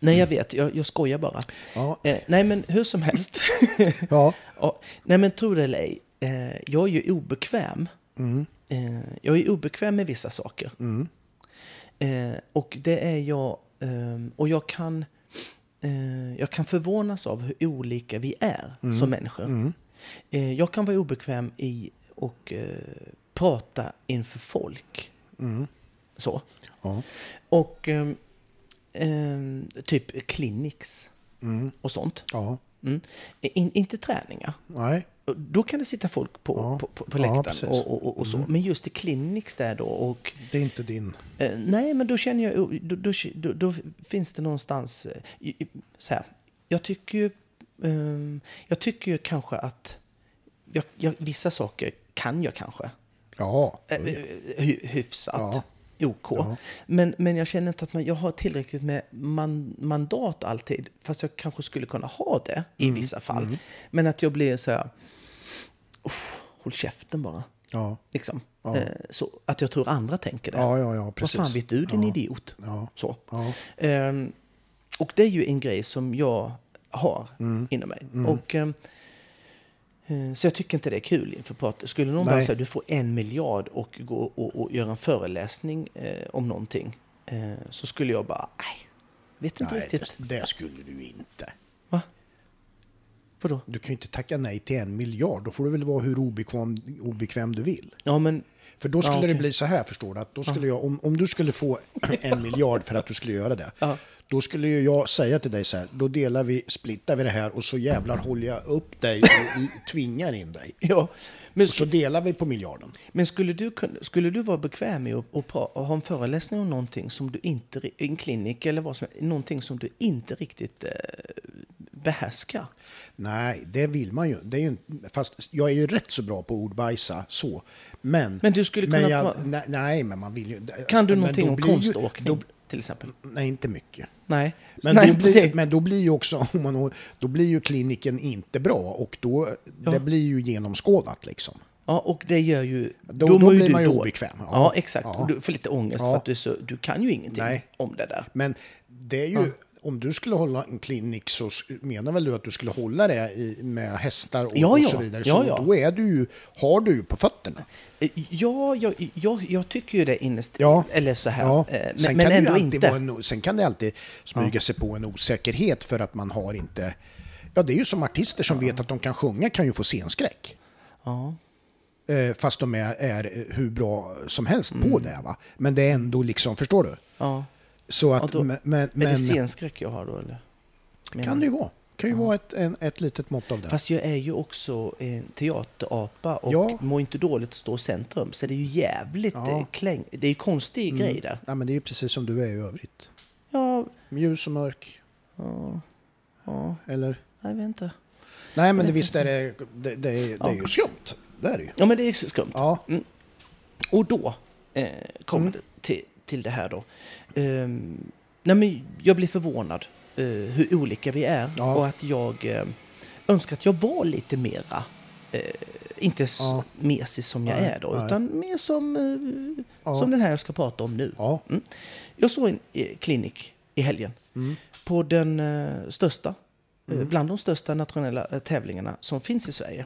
Nej, jag vet. Jag, jag skojar bara. Ja. Eh, nej, men hur som helst. Ja. ja, nej, men tro det eller ej. Eh, jag är ju obekväm. Mm. Eh, jag är obekväm med vissa saker. Eh, och det är jag... ehm, och jag kan, eh, jag kan förvånas av hur olika vi är Mm. som människor. Eh, jag kan vara obekväm i och eh, prata inför folk. Så. Mm. Ja. Och ehm, typ clinics och sånt. Ja. Mm. In, inte träningar. Nej. Då kan det sitta folk på, Ja. på, på, på Ja, läktaren. Mm. och, och, och, och så. Men just i clinics där då och Det är inte din... Eh, nej, men då känner jag... Då, då, då, då finns det någonstans... eh, Så här, jag tycker ju... ehm, jag tycker ju kanske att... Jag, jag, vissa saker kan jag kanske. Ja. eh, hy, hyfsat. Ja. OK. Ja. Men, men jag känner inte att man, jag har tillräckligt med man, mandat alltid. Fast jag kanske skulle kunna ha det i Mm. vissa fall. Men att jag blir så här... "Uff, Håll käften bara. Ja. Liksom. Ja. Eh, så att jag tror andra tänker det. Ja, ja, ja, Vad precis. fan vet du, din Ja. idiot? Ja. Så. Ehm, och det är ju en grej som jag har Mm. inom mig. Och, ehm, eh, så jag tycker inte det är kul inför prat. Skulle någon bara Nej. säga du får en miljard och gå och, och göra en föreläsning eh, om någonting. Eh, så skulle jag bara, nej, vet inte Nej, riktigt. det, det skulle du inte. Va? Vadå? Du kan ju inte tacka nej till en miljard. Då får du väl vara hur obekväm, obekväm du vill. Ja, men För då skulle Ja, det okej. bli så här, förstår du. Att då skulle jag, om, om du skulle få en miljard för att du skulle göra det. Ja. Då skulle ju jag säga till dig så här, då delar vi, splittar vi det här och så jävlar håller jag upp dig och tvingar in dig. ja. Men, Och så delar vi på miljarden. men skulle, du, skulle du vara bekväm med att, att, att ha en föreläsning om någonting som du inte, en klinik eller vad som någonting som du inte riktigt eh, behärskar? Nej, det vill man ju. Det är ju fast jag är ju rätt så bra på ordbajsa så. Men, Men du skulle men kunna jag, pra- nej, nej, men man vill ju... Kan du men någonting om konståkning Då, till exempel? nej, inte mycket. Nej. Men, Nej, då blir, men då blir ju också, om man, då blir ju kliniken inte bra och då, Ja. det blir ju genomskådat liksom. Ja, och det gör ju... Då- då mår blir man ju dåligt. obekväm. Ja, Ja. exakt. Ja. Och du får lite ångest för att du, så, du kan ju ingenting Nej. om det där. Men det är ju, om du skulle hålla en klinik så menar väl du att du skulle hålla det i, med hästar och, Ja, och så vidare. Ja, så ja. då är du har du ju på fötterna. Eh, Ja, jag, jag, jag tycker ju det innerst Ja. Eller så här. Ja. eh, Sen, Men, kan men ändå inte. En, sen kan det alltid smyga sig på en osäkerhet för att man har inte... Ja, det är ju som artister som vet att de kan sjunga kan ju få scenskräck. Ja. Eh, fast de är, är hur bra som helst Mm. på det. Va? Men det är ändå liksom, förstår du? Ja. Så att, Ja, då- men, men, är det scenskräck jag har då eller? Kan det ju vara. kan ju Ja. vara ett, en, ett litet mått av det. Fast jag är ju också en teaterapa och Ja. mår inte dåligt att stå i centrum. Så det är ju jävligt Ja. ja. kläng... Det är ju konstig Mm. grej där. Ja, men det är ju precis som du är i övrigt. Ja, Ljus och mörk, ja, ja, eller? jag vet inte. Nej, men det, visst är det, det, det, är, det är ju skumt. Det är det ju. Ja, men det är skumt. Ja, Och då eh, kommer Mm. det till, till det här då. Ehm, nej, men jag blir förvånad eh, hur olika vi är Ja. och att jag eh, önskar att jag var lite mera, eh, inte Ja. mesig som jag Nej, är då, nej. utan mer som, eh, Ja. som den här jag ska prata om nu. ja. Jag såg en eh, klinik i helgen Mm. på den eh, största, eh, Mm. bland de största nationella eh, tävlingarna som finns i Sverige.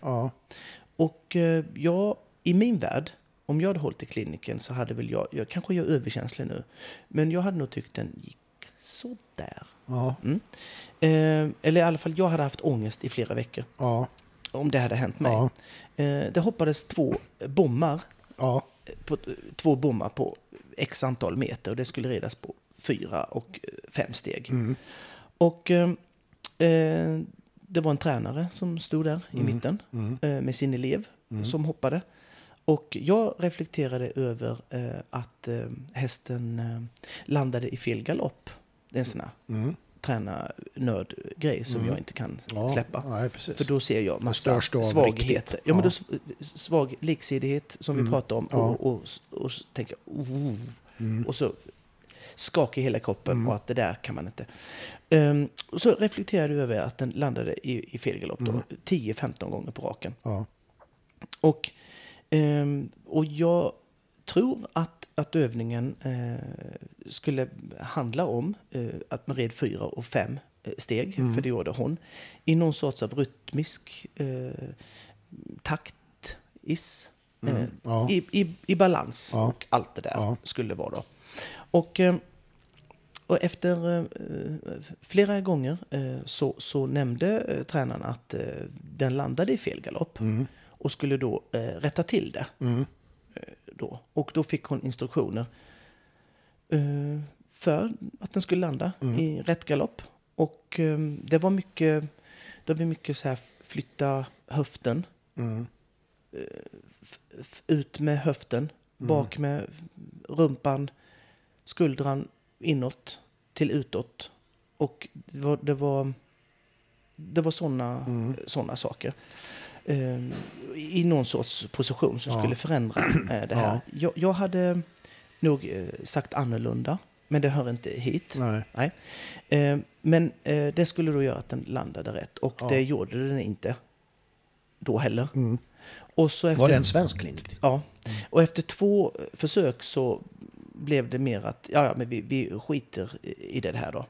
Och eh, jag, i min värld, om jag hade hållit i kliniken så hade väl jag, jag kanske jag är överkänslig nu, men jag hade nog tyckt den gick sådär. ja. Eh, eller i alla fall, jag hade haft ångest i flera veckor ja. om det hade hänt mig. ja. Eh, det hoppades två bommar, ja. på, två bommar på x antal meter och det skulle redas på fyra och eh, fem steg. Mm. Och eh, eh, det var en tränare som stod där i Mm. mitten Mm. eh, med sin elev Mm. som hoppade. Och jag reflekterade över eh, att eh, hästen eh, landade i fel galopp. Det är en sån här Mm. tränarnördgrej som Mm. jag inte kan Ja. släppa. Nej. För då ser jag massa svagheter. Ja, men då, svag liksidighet som vi Mm. pratade om. Ja. Och, och, och, så tänker jag, oh, Mm. och så skakar hela kroppen Mm. och att det där kan man inte. Um, och så reflekterade jag över att den landade i, i fel galopp Mm. 10-15 gånger på raken. Ja. Och, ehm, och jag tror att, att övningen eh, skulle handla om eh, att man red fyra och fem eh, steg, Mm. för det gjorde hon, i någon sorts av rytmisk eh, taktis. Mm. Ja. i, i, I balans Ja. och allt det där Ja. skulle vara då. Och, och efter flera gånger så, så nämnde tränaren att den landade i fel galopp Mm. Och skulle då eh, rätta till det. Mm. Då. Och då fick hon instruktioner eh, för att den skulle landa Mm. i rätt galopp. Och eh, det var mycket, det var mycket så här flytta höften, Mm. f- ut med höften, bak med rumpan, skuldran inåt till utåt. Och det var, det var, det var sådana Mm. såna saker. Eh, I någon sorts position som Ja. skulle förändra eh, det här. Ja. Jag, jag hade nog eh, sagt annorlunda, men det hör inte hit. Nej. Eh, men det skulle då göra att den landade rätt. Och Ja. det gjorde den inte då heller. Mm. Och så efter, Var det en svensk klinik? Ja. Och efter två försök så blev det mer att ja, ja, men vi, vi skiter i det här då.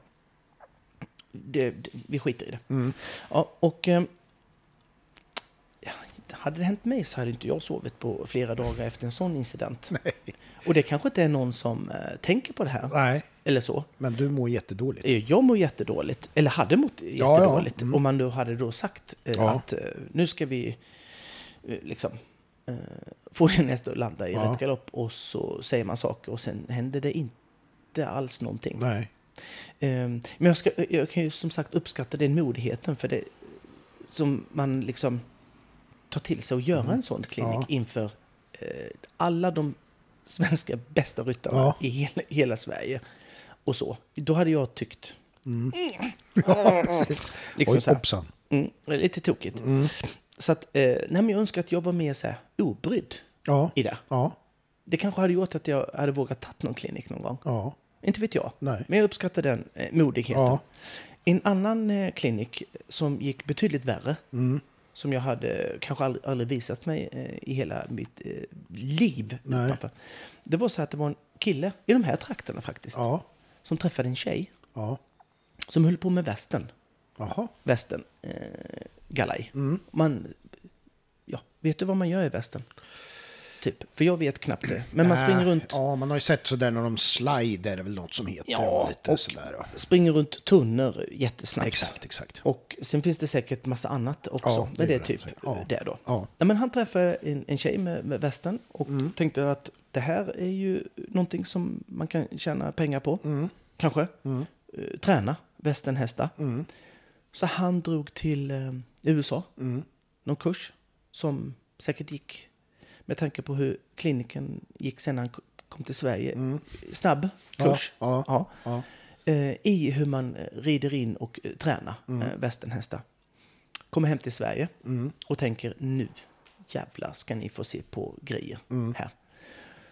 Det, vi skiter i det. Mm. Ja, och hade det hänt mig så hade inte jag sovit på flera dagar efter en sån incident. Nej. Och det kanske inte är någon som eh, tänker på det här, Nej, eller så. men du mår jättedåligt. Eh, Jag mår jättedåligt, eller hade mått ja. jättedåligt. Mm. Om man nu hade då sagt eh, Ja. att eh, nu ska vi eh, liksom eh, få din häst att landa i Ja. rätt galopp och så säger man saker och sen händer det inte alls någonting. Nej. Eh, men jag, ska, jag kan ju som sagt uppskatta den modigheten för det som man liksom tar till sig och göra Mm. en sån klinik Ja. inför eh, alla de svenska bästa ryttarna Ja. i hela, hela Sverige. Och så. Då hade jag tyckt Mm. Ja, precis. liksom Oj, hoppsan. mm, lite tokigt. Mm. Så att, eh, nej, jag önskar att jag var mer så här obrydd Ja, i det. ja, Det kanske hade gjort att jag hade vågat ta någon klinik någon gång. ja. Inte vet jag. Nej. Men jag uppskattar den eh, modigheten. Ja. En annan eh, klinik som gick betydligt värre, Mm. Som jag hade kanske aldrig, aldrig visat mig eh, i hela mitt eh, liv. Nej. utanför. Det var så att det var en kille i de här trakterna faktiskt, Ja. som träffade en tjej Ja. som höll på med västen. Jaha. Västen, eh, galaj. Mm. Man, ja, vet du vad man gör i västen? Typ. För jag vet knappt det. Men man springer Äh, runt, Ja, man har ju sett sådär när de slider, väl något som heter. Ja, och lite och- sådär. Ja. springer runt tunnor jättesnabbt. Exakt, exakt. Och sen finns det säkert massa annat också. Ja, det men det är typ. Ja. det då. Ja. Ja, men han träffade en, en tjej med, med västen och Mm. tänkte att det här är ju någonting som man kan tjäna pengar på. Mm. Kanske. Eh, träna västernhästar. Mm. Så han drog till eh, USA. Mm. Någon kurs som säkert gick med tanke på hur kliniken gick sen han kom till Sverige. Snabb kurs. Mm. Ja, ja, Ja. Eh, I hur man eh, rider in och eh, tränar Mm. västernhästar. Kommer hem till Sverige och tänker nu jävlar ska ni få se på grejer Mm. här.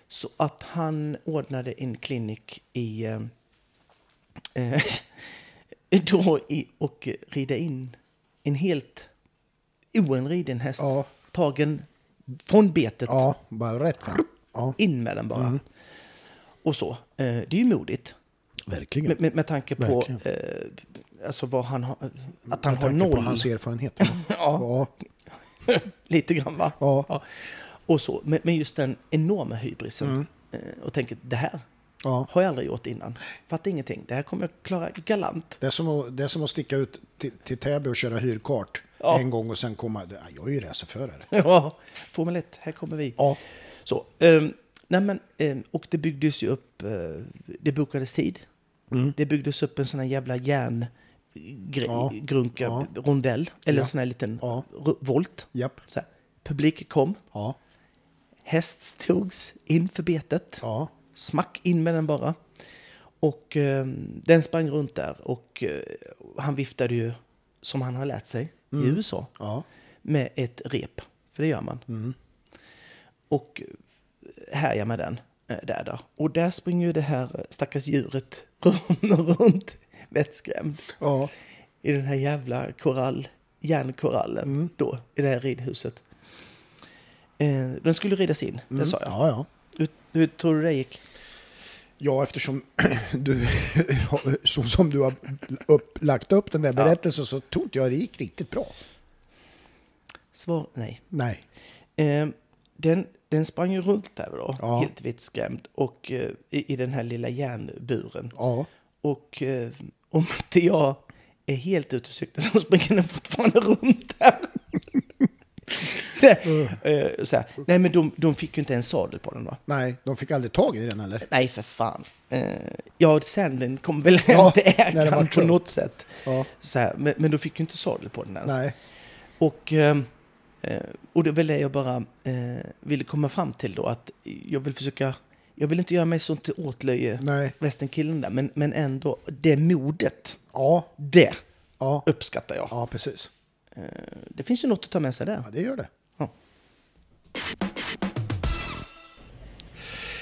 Så att han ordnade en klinik i eh, då i, och rida in en helt oenriden häst. Tagen från betet, ja, bara rätt fram. Ja, in med den bara. Mm. Och så. Eh, det är ju modigt. verkligen. Med, med, med tanke på eh, alltså vad han har, att han Med har tanke på noll. hans erfarenhet. Ja, Ja, lite grann va? ja, Och så, men, men just den enorma hybrisen. Mm. Eh, och tänker, det här ja. har jag aldrig gjort innan. Fattar ingenting. Det här kommer jag klara galant. Det är, som att, det är som att sticka ut till, till Täby och köra hyrkart Ja. en gång och sen komma... Ja, Jag är ju racerförare. Ja, Formel 1, här kommer vi. Ja, Så, ehm, nej men, ehm, och det byggdes ju upp, eh, det bokades tid. Mm. Det byggdes upp en sån här jävla järn Ja. grunka Ja. rondell, eller Ja. en sån här liten Ja. volt. japp. Så här. Publik kom, Ja, häst togs in för betet, ja, smack in med den bara. Och ehm, den sprang runt där och eh, han viftade ju, som han har lärt sig i USA, ja. med ett rep. För det gör man. Mm. Och härjar med den eh, där då. Och där springer ju det här eh, stackars djuret runt, runt vettskrämd ja. i den här jävla korall, järnkorallen Mm. då, i det här ridhuset. Eh, den skulle ridas in, det sa jag. Mm. Ja, ja. Hur, hur tror du det gick? Ja, eftersom du, så som du har upp, lagt upp den där berättelsen så tror inte jag det gick riktigt bra. Svar nej. Nej. Eh, den, den sprang ju runt där då, Ja. helt vettskrämd, och eh, i, i den här lilla järnburen. Ja, Och eh, om inte jag är helt ute och cyklar så springer den fortfarande runt där. Eh, så här. Nej, men de, de fick ju inte en sadel på den va? nej, de fick aldrig tag i den eller? Nej, för fan. Eh, ja, sen den kom väl Ja, hem till det var ägaren på något sätt. Ja, Så här, men, men de fick ju inte sadel på den ens. nej. Och, eh, eh, och det väl det jag bara eh, ville komma fram till då. Att jag vill försöka, jag vill inte göra mig sånt till åtlöje, västernkillen där. Men, men ändå, det modet, Ja, det ja, uppskattar jag. ja, precis. Eh, Det finns ju något att ta med sig där. Ja, det gör det.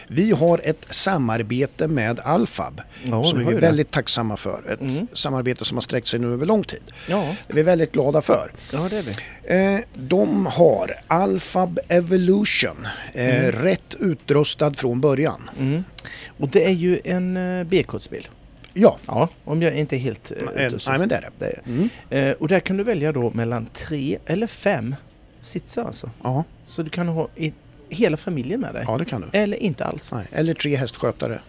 Vi har ett samarbete med Alfab Ja, som vi är ju det. väldigt tacksamma för. Ett Mm. samarbete som har sträckt sig nu över lång tid. Ja, Det är vi väldigt glada för. ja det är vi. Eh, de har Alfab Evolution, eh, rätt utrustad från början. Mm. Och det är ju en uh, B-kodsbil. Ja, Ja, om jag inte är helt eh, nej, men det är det. Det är. Mm. Eh, och där kan du välja då mellan tre eller fem sitsar alltså. Ja, Så du kan ha i, hela familjen med dig. ja, det kan du. Eller inte alls. Nej. Eller tre hästskötare.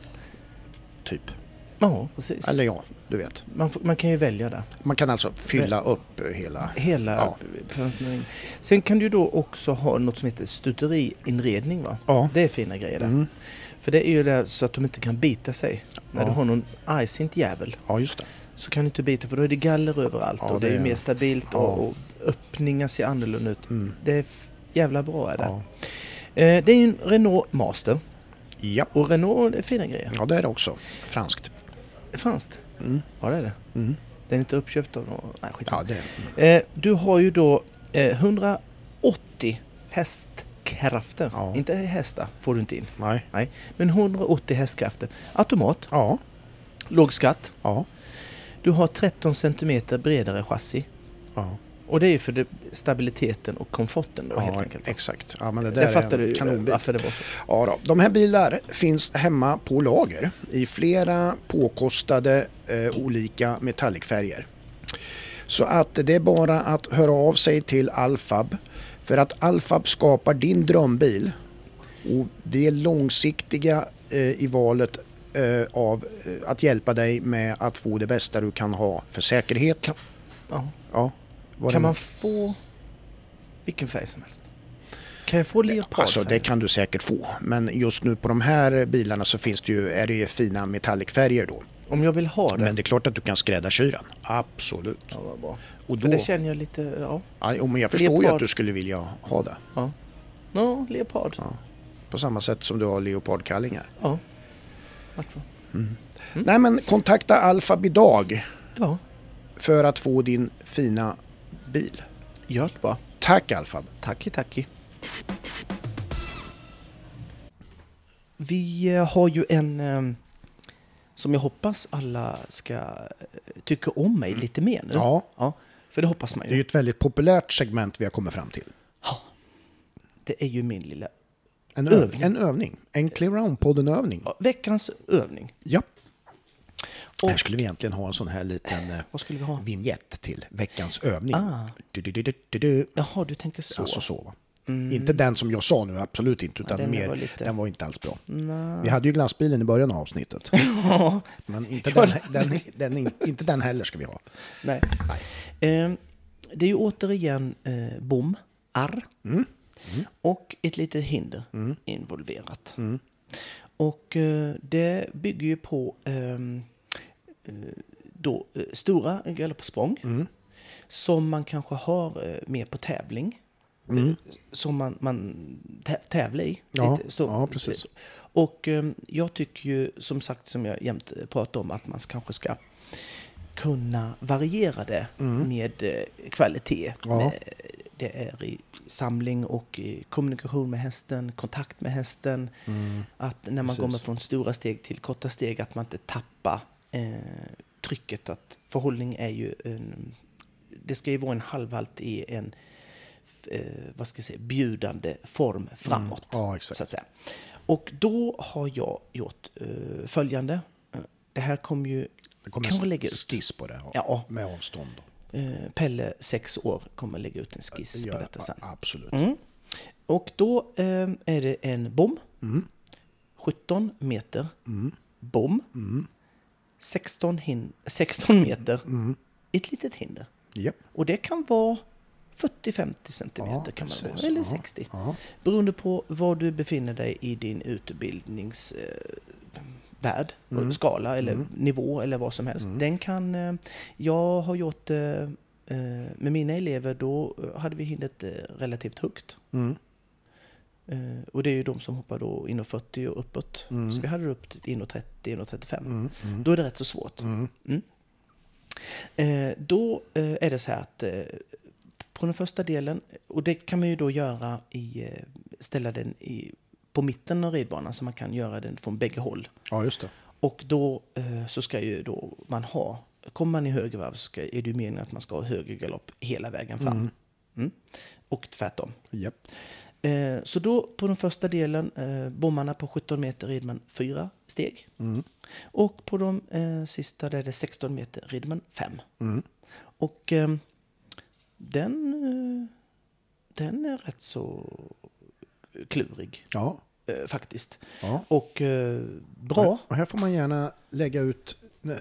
Typ. Ja, precis. Eller ja, du vet. Man, man kan ju välja där. Man kan alltså fylla upp eh, hela... Hela Ja. Sen kan du då också ha något som heter stuteriinredning. Va? Ja. Det är fina grejer där. Mm. För det är ju det så att de inte kan bita sig. När Ja. du har någon argsint jävel ja, just det. Så kan du inte bita för då är det galler överallt Ja, och det, är är- mer stabilt Ja. och, och öppningar ser annorlunda ut. Mm. Det är jävla bra är det. Ja. Eh, det är ju en Renault Master Ja. och Renault är fina grejer. ja, det är det också. Franskt. Franskt? Mm. Ja det är det. Mm. Den är inte uppköpt av någon... Nej skitsamma. Ja, det är... Eh, du har ju då eh, 180 hästkrafter. Ja. Inte hästar får du inte in. Nej. Nej, men 180 hästkrafter. Automat, Ja. låg skatt. Ja. Du har 13 cm bredare chassi. Ja. Och det är ju för det, stabiliteten och komforten då helt ja enkelt. exakt. Ja, men det där Jag fattar du varför det var så. Ja, då. De här bilar finns hemma på lager i flera påkostade eh, olika metallicfärger. Så att det är bara att höra av sig till Alfab för att Alfab skapar din drömbil Och vi är långsiktiga eh, i valet av eh, att hjälpa dig med att få det bästa du kan ha för säkerhet. Kan- Ja. Ja, Kan man få vilken färg som helst? Kan jag få leopardfärg? Alltså det kan du säkert få. Men just nu på de här bilarna så finns det ju, är det ju fina metallicfärger då. Om jag vill ha det? Men det är klart att du kan skräddarsy den. Absolut. Ja, vad bra. Och För då, det känner jag lite, ja. ja, men jag förstår ju Leopard. att du skulle vilja ha det. Ja, ja leopard. Ja. På samma sätt som du har leopardkallingar. Ja. Vart så? Nej men kontakta Alfab idag Ja, för att få din fina bil. gör det bara. Tack Alfab. Tacki, tacki. Vi eh, har ju en eh, som jag hoppas alla ska eh, tycka om mig lite mer nu. Ja, ja för det hoppas man det är ju ju. ett väldigt populärt segment vi har kommit fram till. Det är ju min lilla En Övning. övning. En övning. En Clear Round-podden-övning. ja, veckans övning. Ja. Och- Här skulle vi egentligen ha en sån här liten eh, Vad skulle vi ha? vignett till veckans övning. Ah. Du, du, du, du, du. Jaha, du tänker så. Alltså så va. Inte den som jag sa nu, absolut inte. Utan den mer, var lite- den var inte alls bra. Nej. Vi hade ju glassbilen i början av avsnittet. Ja, Men inte den, den, den, inte den heller ska vi ha. nej. Eh, det är ju återigen eh, bom, arr och ett litet hinder involverat. Och eh, det bygger ju på ehm, eh, då, eh, stora galoppsprång som man kanske har eh, mer på tävling. Eh, Som man, man tä- tävlar i. Ja, lite, så, ja, precis. Och eh, jag tycker ju som sagt som jag jämt pratar om att man kanske ska kunna variera det med eh, kvalitet. Ja. Med, det är i samling och i kommunikation med hästen, kontakt med hästen. Att när man Precis. kommer från stora steg till korta steg att man inte tappar eh, trycket. Att förhållning är ju en, det ska ju vara en halvhalt i en eh, vad ska jag säga, bjudande form framåt. Ja, exakt. Så att säga. Och då har jag gjort eh, följande. Eh, Det här kommer ju Det kommer en skiss på det. Ja. Med avstånd. Då. Eh, Pelle, sex år, kommer lägga ut en skiss Ja, på detta sen. Absolut. Mm. Och då eh, är det en bom. 17 meter bom. 16, hin- 16 meter ett litet hinder. Japp. Och det kan vara 40-50 centimeter Ja, kan man vara, eller Ja, 60. ja. Beroende på var du befinner dig i din utbildningsvärld, eh, värld, Mm. skala eller nivå eller vad som helst. Den kan, eh, jag har gjort eh, eh, med mina elever, då hade vi hindret relativt högt. Mm. Och det är ju de som hoppar då 1,40 och uppåt. Så vi hade det upp till 1,30, 1,35. Mm. Då är det rätt så svårt. Mm. Mm. Då är det så här att på den första delen, och det kan man ju då göra i, ställa den i, på mitten av ridbanan så man kan göra den från bägge håll. Ja, just det. Och då eh, så ska ju då man ha, kommer man i höger varv så ska, är det ju meningen att man ska ha höger galopp hela vägen fram. Mm. Och tvärtom. Japp. Eh, så då på den första delen, eh, bommarna på 17 meter rider man fyra steg. Och på de eh, sista där det är 16 meter rider man fem. Och eh, den, den är rätt så klurig Ja. eh, faktiskt. ja. Och eh, bra. Och här får man gärna lägga ut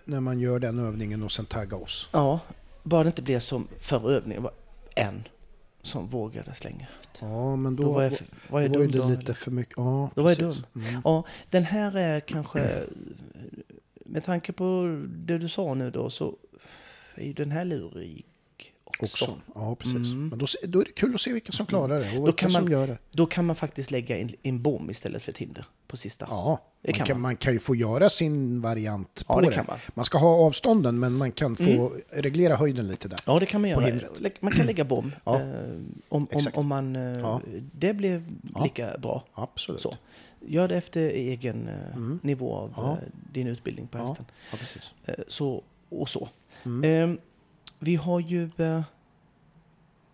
när man gör den övningen och sen tagga oss. Ja, bara det inte blir som förra övningen, var en som vågade slänga ut. Ja, men då, Då var jag, var jag då var dum det då, lite för mycket. Ja, Då var jag dum. Mm. Ja, den här är kanske, med tanke på det du sa nu då, så är ju den här lurig också. Också. Ja, precis. Mm. Men då, då är det kul att se vilka som klarar det och Då vilka kan som man- gör det. Då kan man faktiskt lägga en, en bom istället för ett hinder på sista. Ja, man kan man. man kan ju få göra sin variant Ja, på det det. kan man. Man ska ha avstånden, men man kan få reglera höjden lite där. Ja, det kan man göra. hindret. Man kan lägga bom. Ja, eh, om, om, om man... eh, Ja. Det blir lika bra. Absolut. Så. Gör det efter egen eh, nivå av din utbildning på hästen. ja, precis. Så och så. Mm. Vi har ju eh,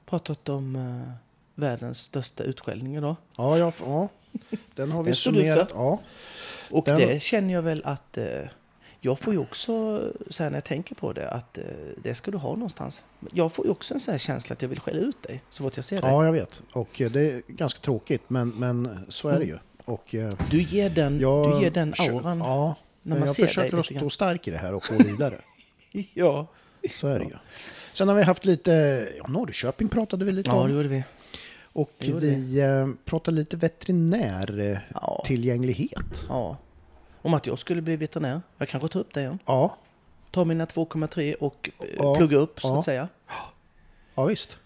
pratat om eh, världens största utskällning idag. Ja, ja, ja. Den har vi Den summerat. Ja. Och Den- det känner jag väl att eh, jag får ju också, så när jag tänker på det, att det ska du ha någonstans. Jag får ju också en sån här känsla att jag vill skälla ut dig så fort jag ser dig. ja, jag vet. Och det är ganska tråkigt, men, men så är det ju. Och, Du ger den, jag du ger den auran. Ja, när man jag ser dig försöker att lite grann. stå stark i det här och gå vidare. Ja. Så är det ju. Sen har vi haft lite, ja, Norrköping pratade vi lite ja, det om. gjorde vi. Och det gjorde vi eh, pratade lite veterinär eh, Ja. tillgänglighet. Ja. Om att jag skulle bli veterinär. Jag kanske tar upp det igen. Ja, Ta mina 2,3 och eh, Ja. plugga upp så Ja. att säga. ja visst.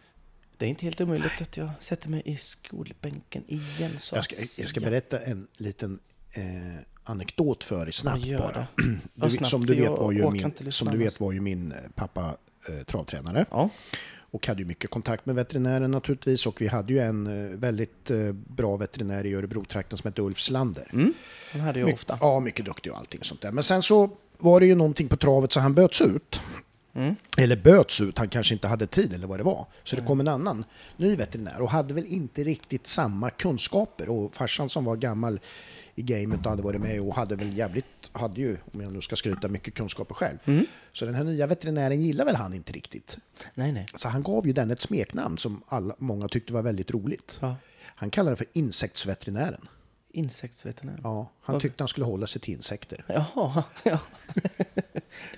Det är inte helt omöjligt att jag sätter mig i skolbänken igen så Jag ska, jag ska berätta en liten eh, anekdot för dig snabbt Ja, bara. Du, vet- snabbt, som, du vet jag var ju min, som du vet var ju min pappa eh, travtränare. Ja. Och hade ju mycket kontakt med veterinären naturligtvis. Och vi hade ju en eh, väldigt eh, bra veterinär i Örebro-trakten som hette Ulf Slander. Mm. Den hade jag My- ofta. Ja, mycket duktig och allting sånt där. Men sen så var det ju någonting på travet så han böts ut. Mm. Eller böts ut, han kanske inte hade tid eller vad det var. Så det kom en annan ny veterinär och hade väl inte riktigt samma kunskaper. Och farsan som var gammal i gamet och hade varit med och hade väl jävligt, hade ju, om jag nu ska skryta, mycket kunskaper själv. Mm. Så den här nya veterinären gillar väl han inte riktigt. Nej, nej. Så han gav ju den ett smeknamn som alla, många tyckte var väldigt roligt. Ja. Han kallade det för insektsveterinären. Insektsveterinär. Ja, han tyckte han skulle hålla sig till insekter. Jaha, ja.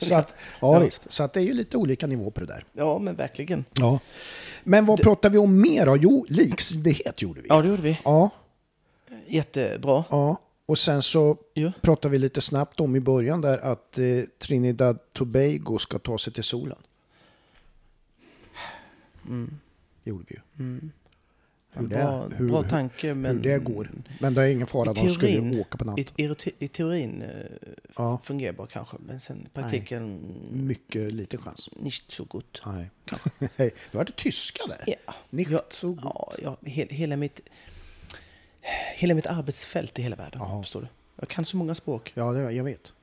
Så att, ja, Visst, så att det är ju lite olika nivå på det där. ja, men verkligen. Ja. Men vad pratar vi om mer då? Jo, liksidighet gjorde vi. Ja, det gjorde vi. Ja, Jättebra. ja. Och sen så Ja. pratade vi lite snabbt om i början där att eh, Trinidad Tobago ska ta sig till solen. Gjorde vi ju. Hur det- Bra, hur- bra tanke, men... Hur det går. Men det är ingen fara, I de skulle teorin, ju åka på i, natten. i, te- I teorin eh, Ja. fungerar bra kanske, men sen i praktiken Mycket liten chans. nicht so gut. Nej. Nej, du hade tyska där. Ja. Nicht Ja, so gut. Ja, ja, he, hela, mitt, hela mitt arbetsfält i hela världen. Ja. Förstår du? Jag kan så många språk. Ja, det, jag vet.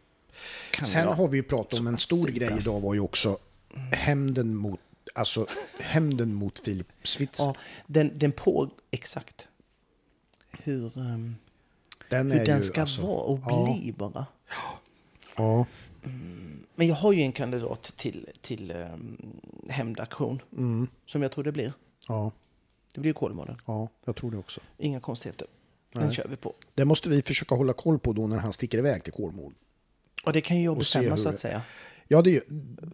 Kan Sen jag. har vi ju pratat om en stor grej idag var ju också hämnden mot, alltså hämnden mot Filip Switzer. Ja, den, den på... Exakt. Hur, ehm, den hur den ska alltså- vara och ja, bli bara. Ja, Men jag har ju en kandidat till, till um, hämndaktion. mm, Som jag tror det blir. ja, Det blir Kolmården. ja, jag tror det också. Inga konstigheter. Den Nej. kör vi på. Det måste vi försöka hålla koll på då när han sticker iväg till Kolmården. Och det kan ju jag bestämma så att säga. Ja, det,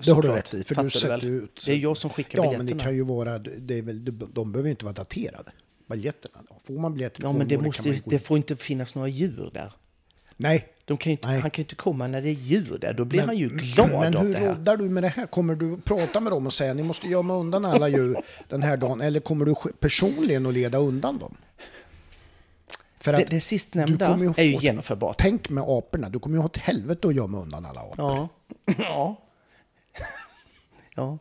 det har du rätt i. För Fattar du du sätter väl? ut... Det är jag som skickar Ja, biljetterna. men det kan ju vara... Det är väl, de behöver ju inte vara daterade. Biljetterna. Får man biljett till Ja, men det, måste, ju det får inte finnas några djur där. Nej, kan inte, Nej. han kan ju inte komma när det är djur där. Då blir Men- han ju glad Men hur roddar du med det här? Kommer du prata med dem och säga ni måste gömma undan alla djur den här dagen? Eller kommer du personligen att leda undan dem? För Det, att det sistnämnda kommer ju är ju få- genomförbart. tänk med aporna, du kommer ju ha ett helvete att gömma undan alla apor. Ja. ja. ja.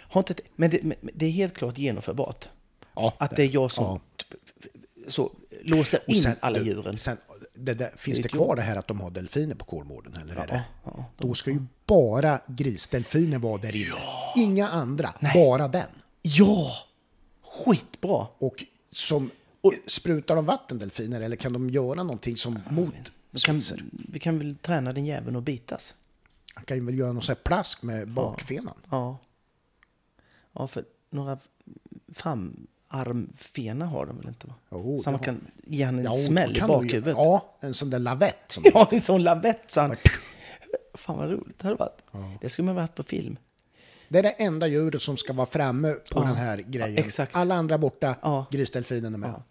Har inte, men, det, men det är helt klart genomförbart. Ja, Att det är jag som Ja. så, låser in sen- alla djuren. Sen, det där, finns Det det kvar det här att de har delfiner på Kolmården? Eller är det? ja, Då ska ju bara grisdelfiner vara där inne. Inga andra, bara den. Ja! Skitbra! Och som sprutar de vattendelfiner eller kan de göra någonting som mot Vi kan, vi kan väl träna den jäveln att bitas? Han kan ju väl göra någon sån här plask med bakfenan. Ja. Ja, för några framarmfena har de väl inte? Va? Jo, så man kan ge han en Ja, smäll i du ju- bakhuvudet. Ja, en sån där lavett. Som Ja, en sån lavett så han... Fan vad roligt det hade varit. Det skulle man varit på film. Det är det enda djuret som ska vara framme på den här grejen. exakt. Alla andra borta, Ja. grisdelfinen är med.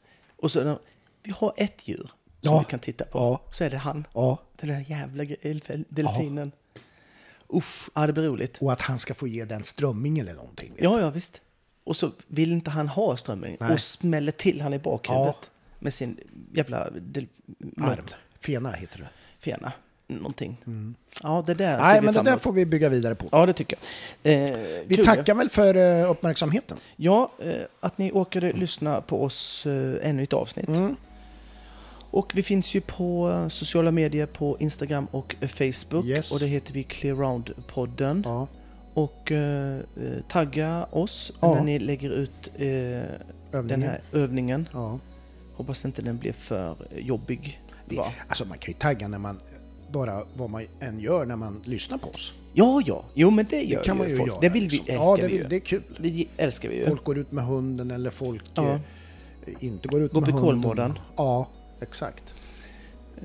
Ja. Och så, vi har ett djur som Ja. vi kan titta på. Ja. Så är det han. Ja. Den där jävla delfinen. Usch, ja det blir roligt. Och att han ska få ge den strömming eller någonting. Ja, ja visst. Och så vill inte han ha strömming Nej. och smäller till han i bakhuvudet med sin jävla. Arm. Fena heter det. fena. Någonting. Ja, det där Mm. Nej, men det där får vi bygga vidare på. Ja, det tycker jag. Eh, Vi kul. tackar väl för eh, uppmärksamheten. Ja, eh, att ni orkade lyssna på oss eh, ännu ett avsnitt. Mm. Och vi finns ju på eh, sociala medier på Instagram och eh, Facebook. Yes. Och det heter vi Clear Round-podden. Ja. Och tagga oss Ja. när ni lägger ut den här övningen. Ja. Hoppas inte den blir för jobbig. Det, alltså man kan ju tagga när man, bara vad man än gör när man lyssnar på oss. Ja, ja. Jo, men det gör Det kan man ju folk. göra. Det vill vi, liksom. älskar Ja, det, vi ju. det är kul. Det älskar vi ju. Folk går ut med hunden eller folk Ja. eh, inte går ut Går med på hunden. Kolmården. Ja, exakt.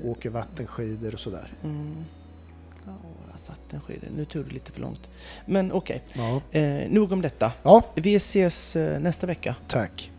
åker vattenskidor och sådär. Mm. Ja, vattenskidor. Nu tog det lite för långt. Men okej, Ja, eh, nog om detta. ja Vi ses eh, nästa vecka. tack.